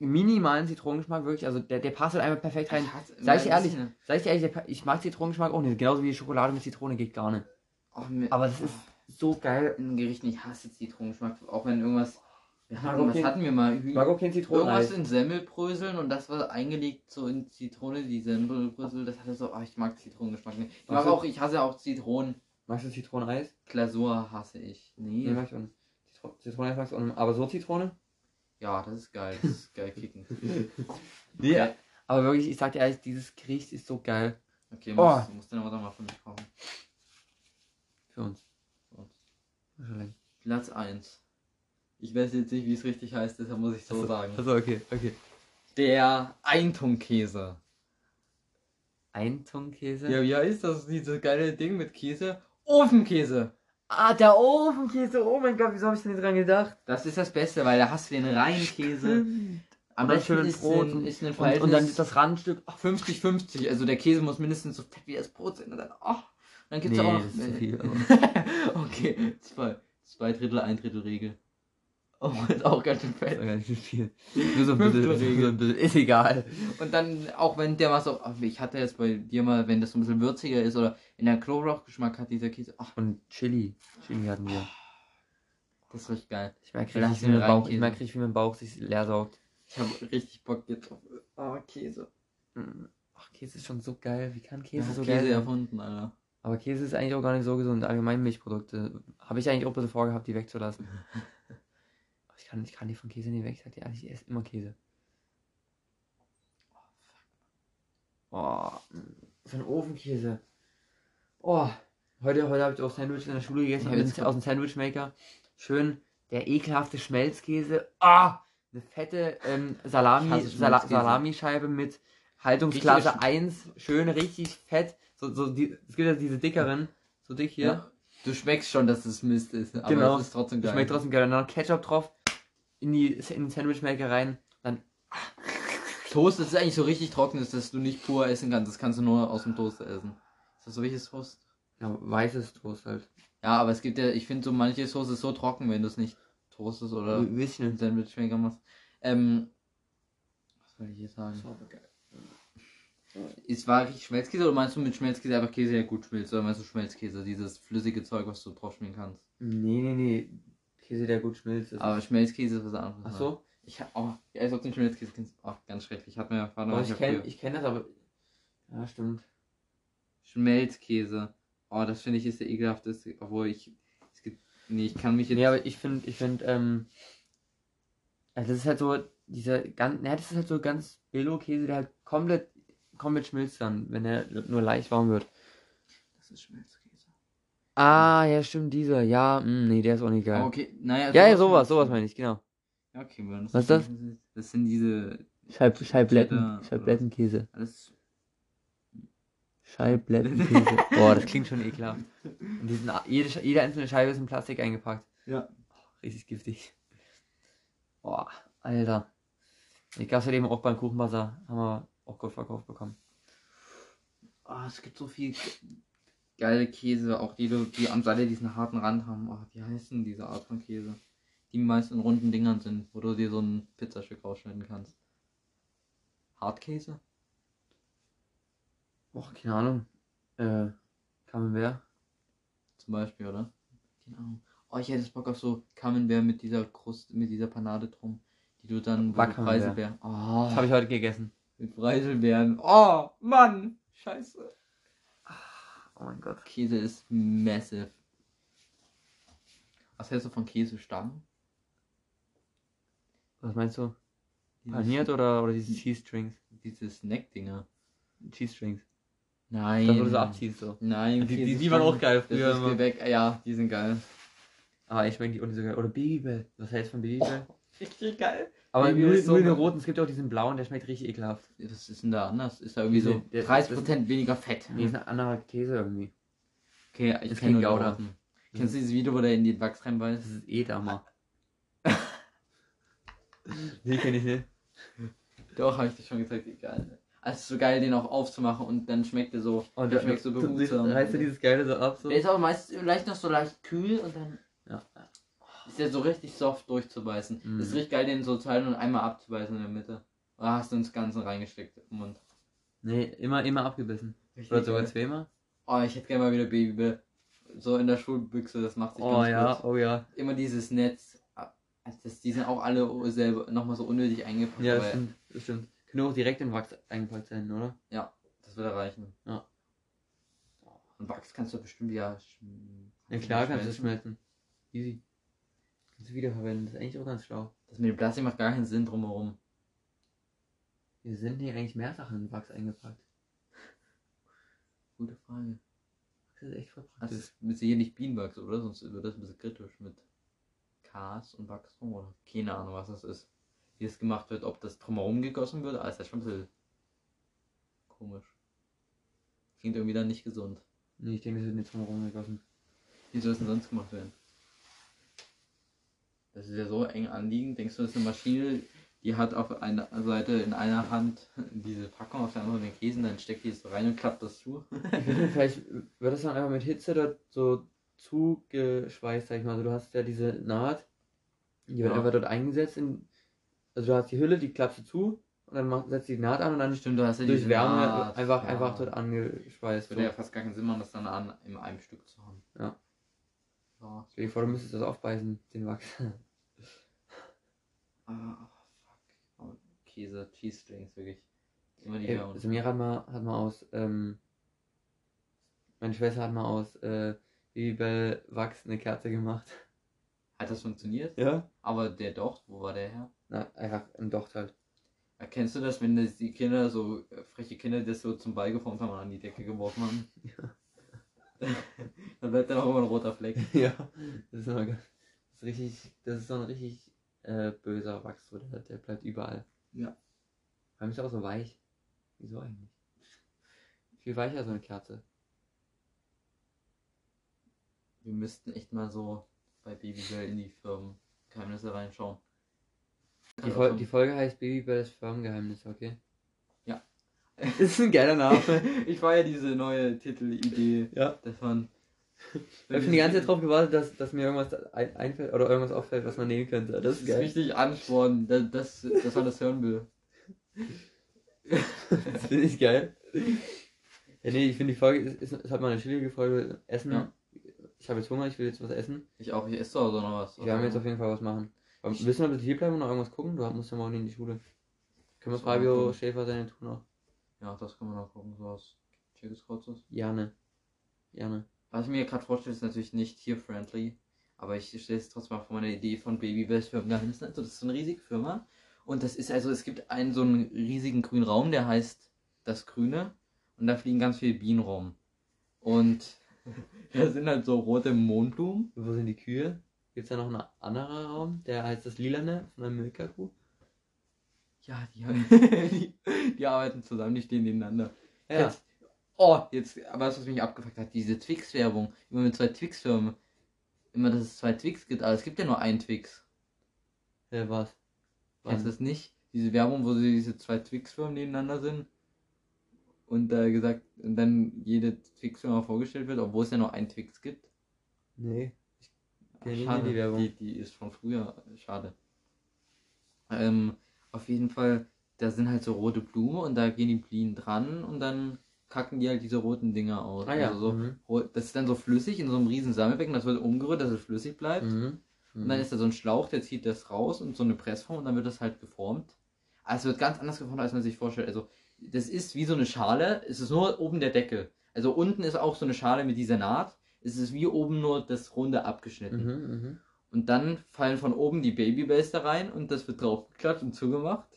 minimalen Zitronengeschmack, wirklich. Also der, der passt halt einfach perfekt rein. Sag ich ein ehrlich, sag ich ehrlich, ich mag Zitronengeschmack auch nicht. Genauso wie Schokolade mit Zitrone geht gar nicht. Oh, Aber das ist so geil. in Gerichten, ich hasse Zitronengeschmack. Auch wenn irgendwas. Wir hatten, was hatten wir mal? Auch kein Irgendwas Zitronenreis. in Semmelbröseln und das war eingelegt so in Zitrone, die Semmelbrösel, das hatte so, ach, ich mag Zitronengeschmack nicht. Ich mag auch, ich hasse auch Zitronen. Magst du Zitroneneis? Glasur hasse ich. Nee. Nee, mag ich auch nicht. Zitro- Zitroneneis magst du auch nicht. Aber so Zitrone? Ja, das ist geil. Das ist geil kicken. Nee. Okay. Aber wirklich, ich sag dir ehrlich, dieses Gericht ist so geil. Okay, Oh. muss, muss dann aber mal für mich kochen. Für uns. Für uns. Schon länger. Platz 1. Ich weiß jetzt nicht, wie es richtig heißt, deshalb muss ich so Achso, sagen. Also okay, okay. Der Eintungkäse. Eintungkäse? Ja, wie heißt das? Dieses geile Ding mit Käse? Ofenkäse. Ah, der Ofenkäse. Oh mein Gott, wieso habe ich denn nicht dran gedacht? Das ist das Beste, weil da hast du den reinen Käse. Am besten ist Brot ein, und- ist ein Und, und dann Verhältnis das Randstück. Ach, 50-50. Also der Käse muss mindestens so fett wie das Brot sein. Und dann, oh, dann gibt's Nee, auch noch. das ist zu viel, okay, zwei, zwei Drittel, ein Drittel Regel. Oh, ist auch ganz schön fett. nicht so viel. Nur so ein bisschen, so. Ist egal. Und dann, auch wenn der mal so, ich hatte jetzt bei dir mal, wenn das so ein bisschen würziger ist oder in der Knoblauchgeschmack hat dieser Käse, ach, Und Chili. Chili hatten wir. das ist richtig geil. Ich merke richtig, wie mein Bauch, ich merke richtig, wie mein Bauch sich leer saugt. Ich habe richtig Bock jetzt auf oh, Käse. Mm. Ach, Käse ist schon so geil. Wie kann Käse Käse, so Käse geil sein? erfunden, Alter. Aber Käse ist eigentlich auch gar nicht so gesund. Allgemein Milchprodukte. Habe ich eigentlich auch ein bisschen vorgehabt, die wegzulassen. Ich kann, ich kann die von Käse nicht weg. Ich sag dir ehrlich, ich esse immer Käse. Oh, so ein Ofenkäse. Oh, heute, heute habe ich auch Sandwich in der Schule gegessen. Ja, jetzt aus dem Sandwichmaker. Schön der ekelhafte Schmelzkäse. Ah, eine fette ähm, Salami, Sala. Salamischeibe mit Haltungsklasse Richtige 1. Schön, richtig fett. So, so die, es gibt ja diese dickeren. So dick hier. Ja. Du schmeckst schon, dass es Mist ist, aber Genau. es ist trotzdem geil. Schmeckt trotzdem geil. Und dann noch Ketchup drauf. In, die, in den Sandwichmaker rein. Dann Toast ist eigentlich so richtig trocken, dass du nicht pur essen kannst. Das kannst du nur aus dem Toaster essen. Ist das so welches Toast? ja, weißes Toast halt. Ja, aber es gibt ja, ich finde so manche Soße ist so trocken, wenn du es nicht toastest oder Ein bisschen. im Sandwichmaker machst. Ähm, was soll ich jetzt sagen? Es war richtig Schmelzkäse oder meinst du mit Schmelzkäse einfach Käse, der gut schmilzt? Oder meinst du Schmelzkäse, dieses flüssige Zeug, was du drauf schmieren kannst? Nee, nee, nee. Käse, der gut schmilzt. Das Aber ist- Schmelzkäse ist was anderes. Ach so? Ich hab, oh, ja, ob du den Schmelzkäse kennst. Oh, ganz schrecklich. Hat mir Aber manchmal ich kenne ich kenn das, aber. Ja, stimmt. Schmelzkäse. Oh, das finde ich ist der ekelhafteste. Obwohl ich. Es gibt, nee, ich kann mich jetzt. Nee, aber ich finde, ich finde, ähm. Also das ist halt so, dieser ganz. Ja, das ist halt so ganz Billo-Käse, der halt komplett, komplett schmilzt dann, wenn er nur leicht warm wird. das ist Schmelzkäse. Ah, ja, stimmt, dieser. Ja, mh, nee, der ist auch nicht geil. Ah, okay, naja. Ja, ja, sowas, sowas meine ich, genau. Ja, okay, das Was ist das? Das sind diese. Scheib, Scheibletten, Scheiblettenkäse. Alles. Scheiblettenkäse. Boah, das klingt schon ekelhaft. Und die sind, jede, jede einzelne Scheibe ist in Plastik eingepackt. Ja. Richtig giftig. Boah, Alter. Ich gab's halt eben auch beim Kuchenbazar. Haben wir auch gut verkauft bekommen. Ah, es gibt so viel geile Käse, auch die, die am Seite diesen harten Rand haben. Oh, wie heißen diese Art von Käse? Die meist in runden Dingern sind, wo du dir so ein Pizzastück rausschneiden kannst. Hartkäse? Boah, keine Ahnung. Äh, Camembert? Zum Beispiel, oder? Keine Ahnung. Oh, ich hätte jetzt Bock auf so Camembert mit dieser Kruste, mit dieser Panade drum. Die du dann Backcamembert. Preiselbeeren. Oh, Das habe ich heute gegessen. mit Preiselbeeren. Oh, Mann! Scheiße. Oh mein Gott. Käse ist massive. Was hältst du von Käsestangen? Was meinst du? Dieses- Paniert oder, oder diese Cheese Strings? Diese Snack-Dinger. Cheese Strings. Nein. Das, wo du so abziehst so. Nein, Die- die sieht man auch geil Das früher ist immer. Gebäck. Ja, die sind geil. Aber ich meine die auch nicht so geil. Oder Babybell. Was hältst du von Babybell? Richtig geil. Aber Baby nur, ist so nur den roten. Es gibt ja auch diesen blauen, der schmeckt richtig ekelhaft. Was ist denn da anders? Ist da irgendwie so Der- der- 30% weniger Fett. Nee, ist ein anderer Käse irgendwie. Okay, ich Ist kenne kein nur den Gouda. roten. Kennst du dieses Video, wo der in den Wachs Das reinbeißt? ist Edamer. nee, kenn ich nicht. Doch, habe ich dir schon gezeigt, egal. Also es ist so geil, den auch aufzumachen und dann schmeckt er so. Und der der schmeckt so behutsam. reißt du dieses Geile so ab so? Der ist aber meist vielleicht noch so leicht kühl und dann Ja. Ist ja so richtig soft durchzubeißen. Mhm. Ist richtig geil, den so teilen und einmal abzubeißen in der Mitte. Oder hast du ins Ganze reingesteckt im Mund? Nee, immer, immer abgebissen. Richtig Oder sogar zweimal. Oh, ich hätte gerne mal wieder Babybell. So in der Schulbüchse, das macht sich Oh ganz ja, gut. oh ja. Immer dieses Netz. ah, Das, die sind auch alle selber nochmal so unnötig eingepackt. Ja, aber stimmt, das stimmt. Können auch direkt in Wachs eingepackt sein, oder? Das wird reichen. Ja. Und Wachs kannst du bestimmt ja. Ja klar kannst du schmelzen. Easy. Kannst du wiederverwenden, das ist eigentlich auch ganz schlau. Das mit dem Plastik macht gar keinen Sinn drumherum. Wir sind hier eigentlich mehr Sachen in Wachs eingepackt. Gute Frage. Das ist echt voll Das praktisch. ist mit sicher nicht Bienenwachs, oder? Sonst wird das ein bisschen kritisch mit Kas und Wachstum oder keine Ahnung, was das ist. Wie es gemacht wird, ob das drumherum gegossen wird, aber ist ja schon ein bisschen komisch. Klingt irgendwie dann nicht gesund. Nee, ich denke, das wird nicht drum herum gegossen. Wie soll es denn sonst gemacht werden? Das ist ja so eng anliegend. Denkst du, das ist eine Maschine, die hat auf einer Seite in einer Hand diese Packung, auf der anderen den Käse, dann steckt die so rein und klappt das zu? Vielleicht wird das dann einfach mit Hitze dort so zugeschweißt, sag ich mal. Also du hast ja diese Naht, die wird Ja. einfach dort eingesetzt. In, also du hast die Hülle, die klappst du zu und dann macht, setzt die Naht an und dann Stimmt, du hast ja durch Wärme Naht. einfach, Ja. einfach dort angeschweißt. Würde ja So. fast gar keinen Sinn machen, das dann an, in einem Stück zu haben. Ja. Ja. Stell dir vor, du müsstest das aufbeißen, den Wachs. Ah, fuck. Oh, Käse, Cheese Strings, wirklich. Immer die Ey. Samira hat mal, hat mal aus, ähm, meine Schwester hat mal aus äh, Babybell Wachs eine Kerze gemacht. Hat das funktioniert? Ja? Aber der Docht, wo war der her? Na, einfach ein Docht halt. Erkennst du das, wenn das die Kinder, so äh, freche Kinder, das so zum Ball geformt haben und an die Decke geworfen haben? Dann bleibt da noch immer ein roter Fleck. ja, das ist, immer, das ist richtig, das ist so ein richtig äh, böser Wachs, so, der, der bleibt überall. Ja. Vor allem ist er auch so weich. Wieso eigentlich? Viel weicher so eine Kerze. Wir müssten echt mal so bei Babybell in die Firmengeheimnisse reinschauen. Die, Fol die Folge heißt Babybells Firmengeheimnisse, okay? Ja. Das ist ein geiler Name. ich war ja diese neue Titelidee, ja. dass man. Ich habe schon die ganze Zeit drauf gewartet, dass, dass mir irgendwas ein, einfällt oder irgendwas auffällt, was man nehmen könnte. Das Das ist ist geil. richtig anspornen, dass, dass, dass man das hören will. Das finde ich geil. Ja, nee, ich finde die Folge ist, ist, ist halt mal eine chillige Folge. Essen. Ja. Ich habe jetzt Hunger, ich will jetzt was essen. Ich auch, ich esse zu Hause noch was. Wir werden jetzt auf jeden Fall was machen. Aber Ich- willst du noch bitte hier bleiben und noch irgendwas gucken? Du musst ja morgen in die Schule. Können wir Fabio. Schäfer seine tun noch? Ja, das können wir noch gucken, so was Schickes Kurzes. Gerne. Gerne. Was ich mir gerade vorstelle, ist natürlich nicht tier-friendly, aber ich stelle es trotzdem mal vor meine Idee von Babybest Firmengeheimnissen. Also das ist so eine riesige Firma und das ist also, es gibt einen so einen riesigen grünen Raum, der heißt das Grüne und da fliegen ganz viele Bienen rum. Und da sind halt so rote Mondblumen. Wo sind die Kühe? Gibt es da noch einen anderen Raum? Der heißt das Lilane von der Milka-Kuh? Ja, die, die, die arbeiten zusammen, die stehen nebeneinander. Ja. Jetzt, oh, jetzt, aber das, was mich abgefuckt hat, diese Twix-Werbung, immer mit zwei Twix-Firmen. Immer, dass es zwei Twix gibt, aber es gibt ja nur einen Twix. Äh, was? Kennst du das nicht? Diese Werbung, wo sie diese zwei Twix-Firmen nebeneinander sind. Und da gesagt, und dann jede Twix-Firma vorgestellt wird, obwohl es ja nur einen Twix gibt. Nee. Ach, kenn nicht schade, die Werbung. Die, die ist von früher, schade. Ähm, auf jeden Fall, da sind halt so rote Blumen und da gehen die Bienen dran und dann kacken die halt diese roten Dinger aus. Ah ja. Also so, mhm. das ist dann so flüssig in so einem riesen Sammelbecken, das wird umgerührt, dass es flüssig bleibt. Mhm. Und dann ist da so ein Schlauch, der zieht das raus und so eine Pressform und dann wird das halt geformt. Also es wird ganz anders geformt, als man sich vorstellt. Also das ist wie so eine Schale, es ist nur oben der Deckel. Also unten ist auch so eine Schale mit dieser Naht. Es ist wie oben nur das Runde abgeschnitten. Und dann fallen von oben die Babybells da rein und das wird draufgeklatscht und zugemacht.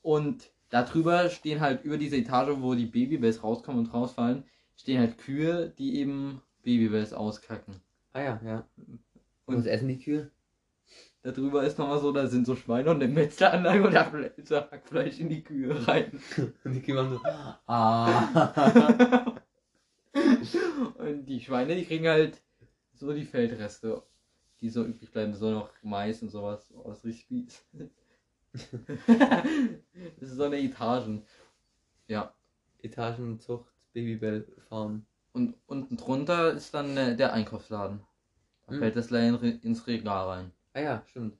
Und darüber stehen halt über diese Etage, wo die Babybells rauskommen und rausfallen, stehen halt Kühe, die eben Babybells auskacken. Ah ja, ja. Und- was essen die Kühe? Da drüber ist nochmal so, da sind so Schweine und eine Metzeranlage und da fällt so Hackfleisch in die Kühe rein. Und die Kühe machen so. Ah. und die Schweine, die kriegen halt so die Feldreste, die so übrig bleiben, so noch Mais und sowas. Ist richtig fies. das ist so eine Etagen. Ja. Etagenzucht, Babybell Farm. Und unten drunter ist dann äh, der Einkaufsladen. Da Hm. fällt das leider ins Regal rein. Ah ja, stimmt.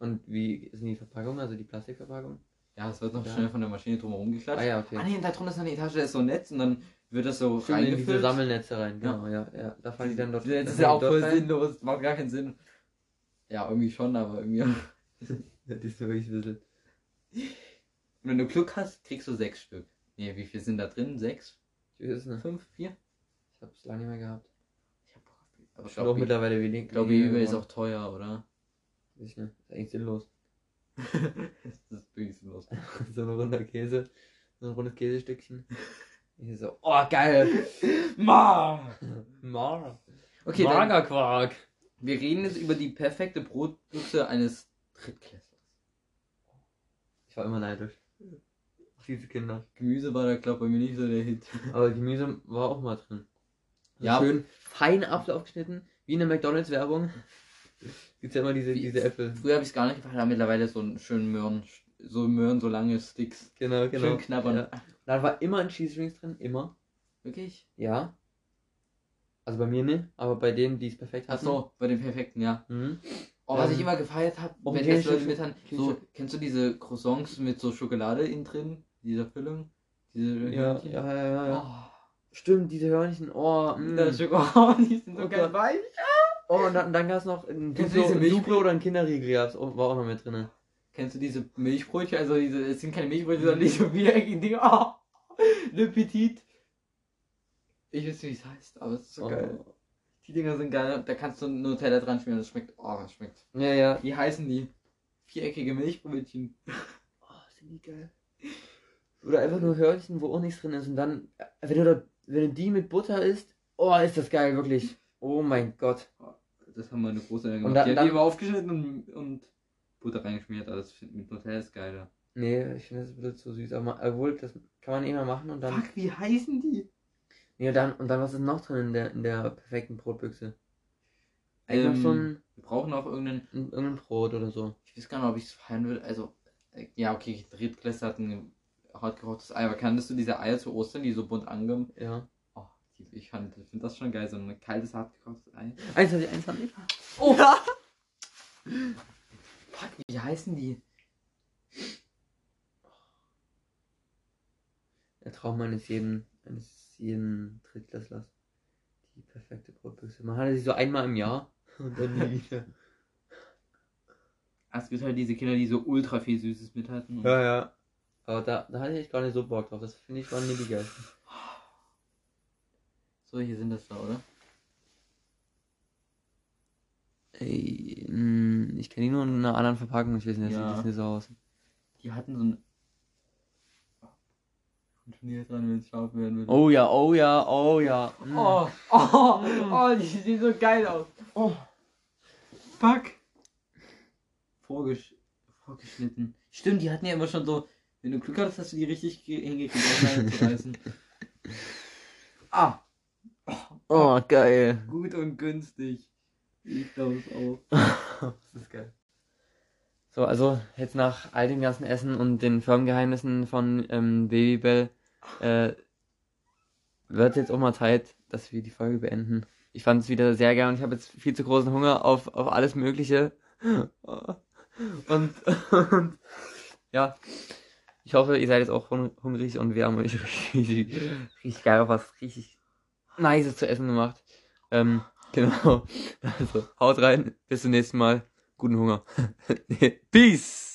Und wie sind die Verpackungen, also die Plastikverpackung? Ja, es wird noch Ja. schnell von der Maschine drumherum geklatscht. Ah ja, okay. Ah nee, da drunter ist noch eine Etage, da ist so ein Netz und dann wird das so Stimmt, in diese reingefüllt. Sammelnetze rein, genau, ja, ja. Da fallen die dann dort. Das ist ja auch voll rein. sinnlos, macht gar keinen Sinn. Ja, irgendwie schon, aber irgendwie. Ja, das ist wirklich wild. wenn du Glück hast, kriegst du sechs Stück. Nee, wie viel sind da drin? Sechs? Ich weiß nicht. Fünf? Vier? Ich hab's lange nicht mehr gehabt. Ich hab. Aber ich glaube mittlerweile wenig. ich glaube, eBay ist auch teuer, oder? Weiß ich nicht. Ist eigentlich sinnlos. das ist wirklich sinnlos. so ein runder Käse. So ein rundes Käsestückchen. Ich so, oh geil! Ma! Mar. Okay, dann, Magerquark. wir reden jetzt über die perfekte Brotbüchse eines Drittklässlers. Ich war immer neidisch. Auf diese Kinder. Gemüse war da, glaube bei mir nicht so der Hit. Aber Gemüse war auch mal drin. Ja. Schön fein Apfel aufgeschnitten, wie in der McDonalds-Werbung. Gibt's ja immer diese, diese Äpfel. Früher habe ich es gar nicht gefallen, aber mittlerweile so einen schönen Möhren, so Möhren, so lange Sticks. Genau, genau. Schön knabbern. Ja. Da war immer ein Cheese Rings drin, immer. Wirklich? Ja. Also bei mir nicht, aber bei denen, die es perfekt hatten. so, bei den perfekten, ja. Mhm. Oh, was Ähm, ich immer gefeiert habe, auch wenn das Leute mit haben, so, kennst du diese Croissants mit so Schokolade innen drin? Dieser Füllung? Diese Ja, Hörnchen? ja, ja, ja. ja. Oh, Stimmt, diese Hörnchen. Oh, mm. die sind so Oh geil Gott. weich. oh und dann, dann gab es noch ein Duplo, Duplo oder ein Kinderriegel, war auch noch mit drin. Kennst du diese Milchbrötchen? Also diese, es sind keine Milchbrötchen, sondern diese viereckigen Dinge. Oh, Le Petit. Ich weiß nicht, wie es heißt, aber es ist so Oh. geil. Die Dinger sind geil. Da kannst du Nutella dran schmieren. Das schmeckt. Oh, das schmeckt. Ja, ja. Wie heißen die? Viereckige Milchbrötchen. Oh, sind die geil. Oder einfach nur Hörnchen, wo auch nichts drin ist. Und dann, äh, wenn du, da, wenn du die mit Butter isst, oh, ist das geil, wirklich. Oh mein Gott. Das haben meine Großeltern Und gemacht. dann- die haben dann- die immer aufgeschnitten und, und Butter reingeschmiert. Aber das find- mit Nutella ist geiler. Nee, ich finde das ein bisschen zu süß. Aber ma- obwohl, das kann man eh mal machen und dann. Fuck, wie heißen die? Nee, dann, und dann, was ist noch drin in der, in der perfekten Brotbüchse? Eigentlich Ähm, ein, Wir brauchen auch irgendeinen. ein, irgendein Brot oder so. Ich weiß gar nicht, ob ich es feiern würde. Also, äh, ja, okay, Drittklässler hat ein hart gekochtes Ei. Aber kanntest du diese Eier zu Ostern, die so bunt ange... Ja. Oh, die, ich fand, ich finde das schon geil, so ein kaltes, hart gekochtes Ei. 21, 21. Oh! Fuck, wie heißen die? Der Traum eines jeden, eines jeden Drittklässlers. Die perfekte Brotbüchse. Man hatte sie so einmal im Jahr und dann nie wieder. Es gibt halt diese Kinder, die so ultra viel Süßes mit hatten. Ja, ja. Aber da, da hatte ich gar nicht so Bock drauf. Das finde ich waren nie die geilsten. So, hier sind das da, oder? Ey, mh, ich kenne die nur in einer anderen Verpackung. Ich weiß nicht, Ja. sieht das nicht so aus. Die hatten so ein. Hier dran, wenn es scharf werden würde. Oh ja, oh ja, oh ja. Mm. oh, oh, oh, die sehen so geil aus. Oh. Fuck. Vorgesch vorgeschnitten. Stimmt, die hatten ja immer schon so. Wenn du Glück hattest, hast du die richtig ge- hingekriegt, auseinanderzureißen. ah. Oh, Oh, geil. gut und günstig. Ich glaube es auch. das ist geil. So, also jetzt nach all dem ganzen Essen und den Firmengeheimnissen von ähm, Babybell äh, wird jetzt auch mal Zeit, dass wir die Folge beenden. Ich fand es wieder sehr geil und ich habe jetzt viel zu großen Hunger auf, auf alles Mögliche. Und, und ja, ich hoffe, ihr seid jetzt auch hun- hungrig und wir haben euch richtig, richtig geil auf was richtig Nices zu essen gemacht. Ähm, genau. Also, haut rein. Bis zum nächsten Mal. Guten Hunger. Peace.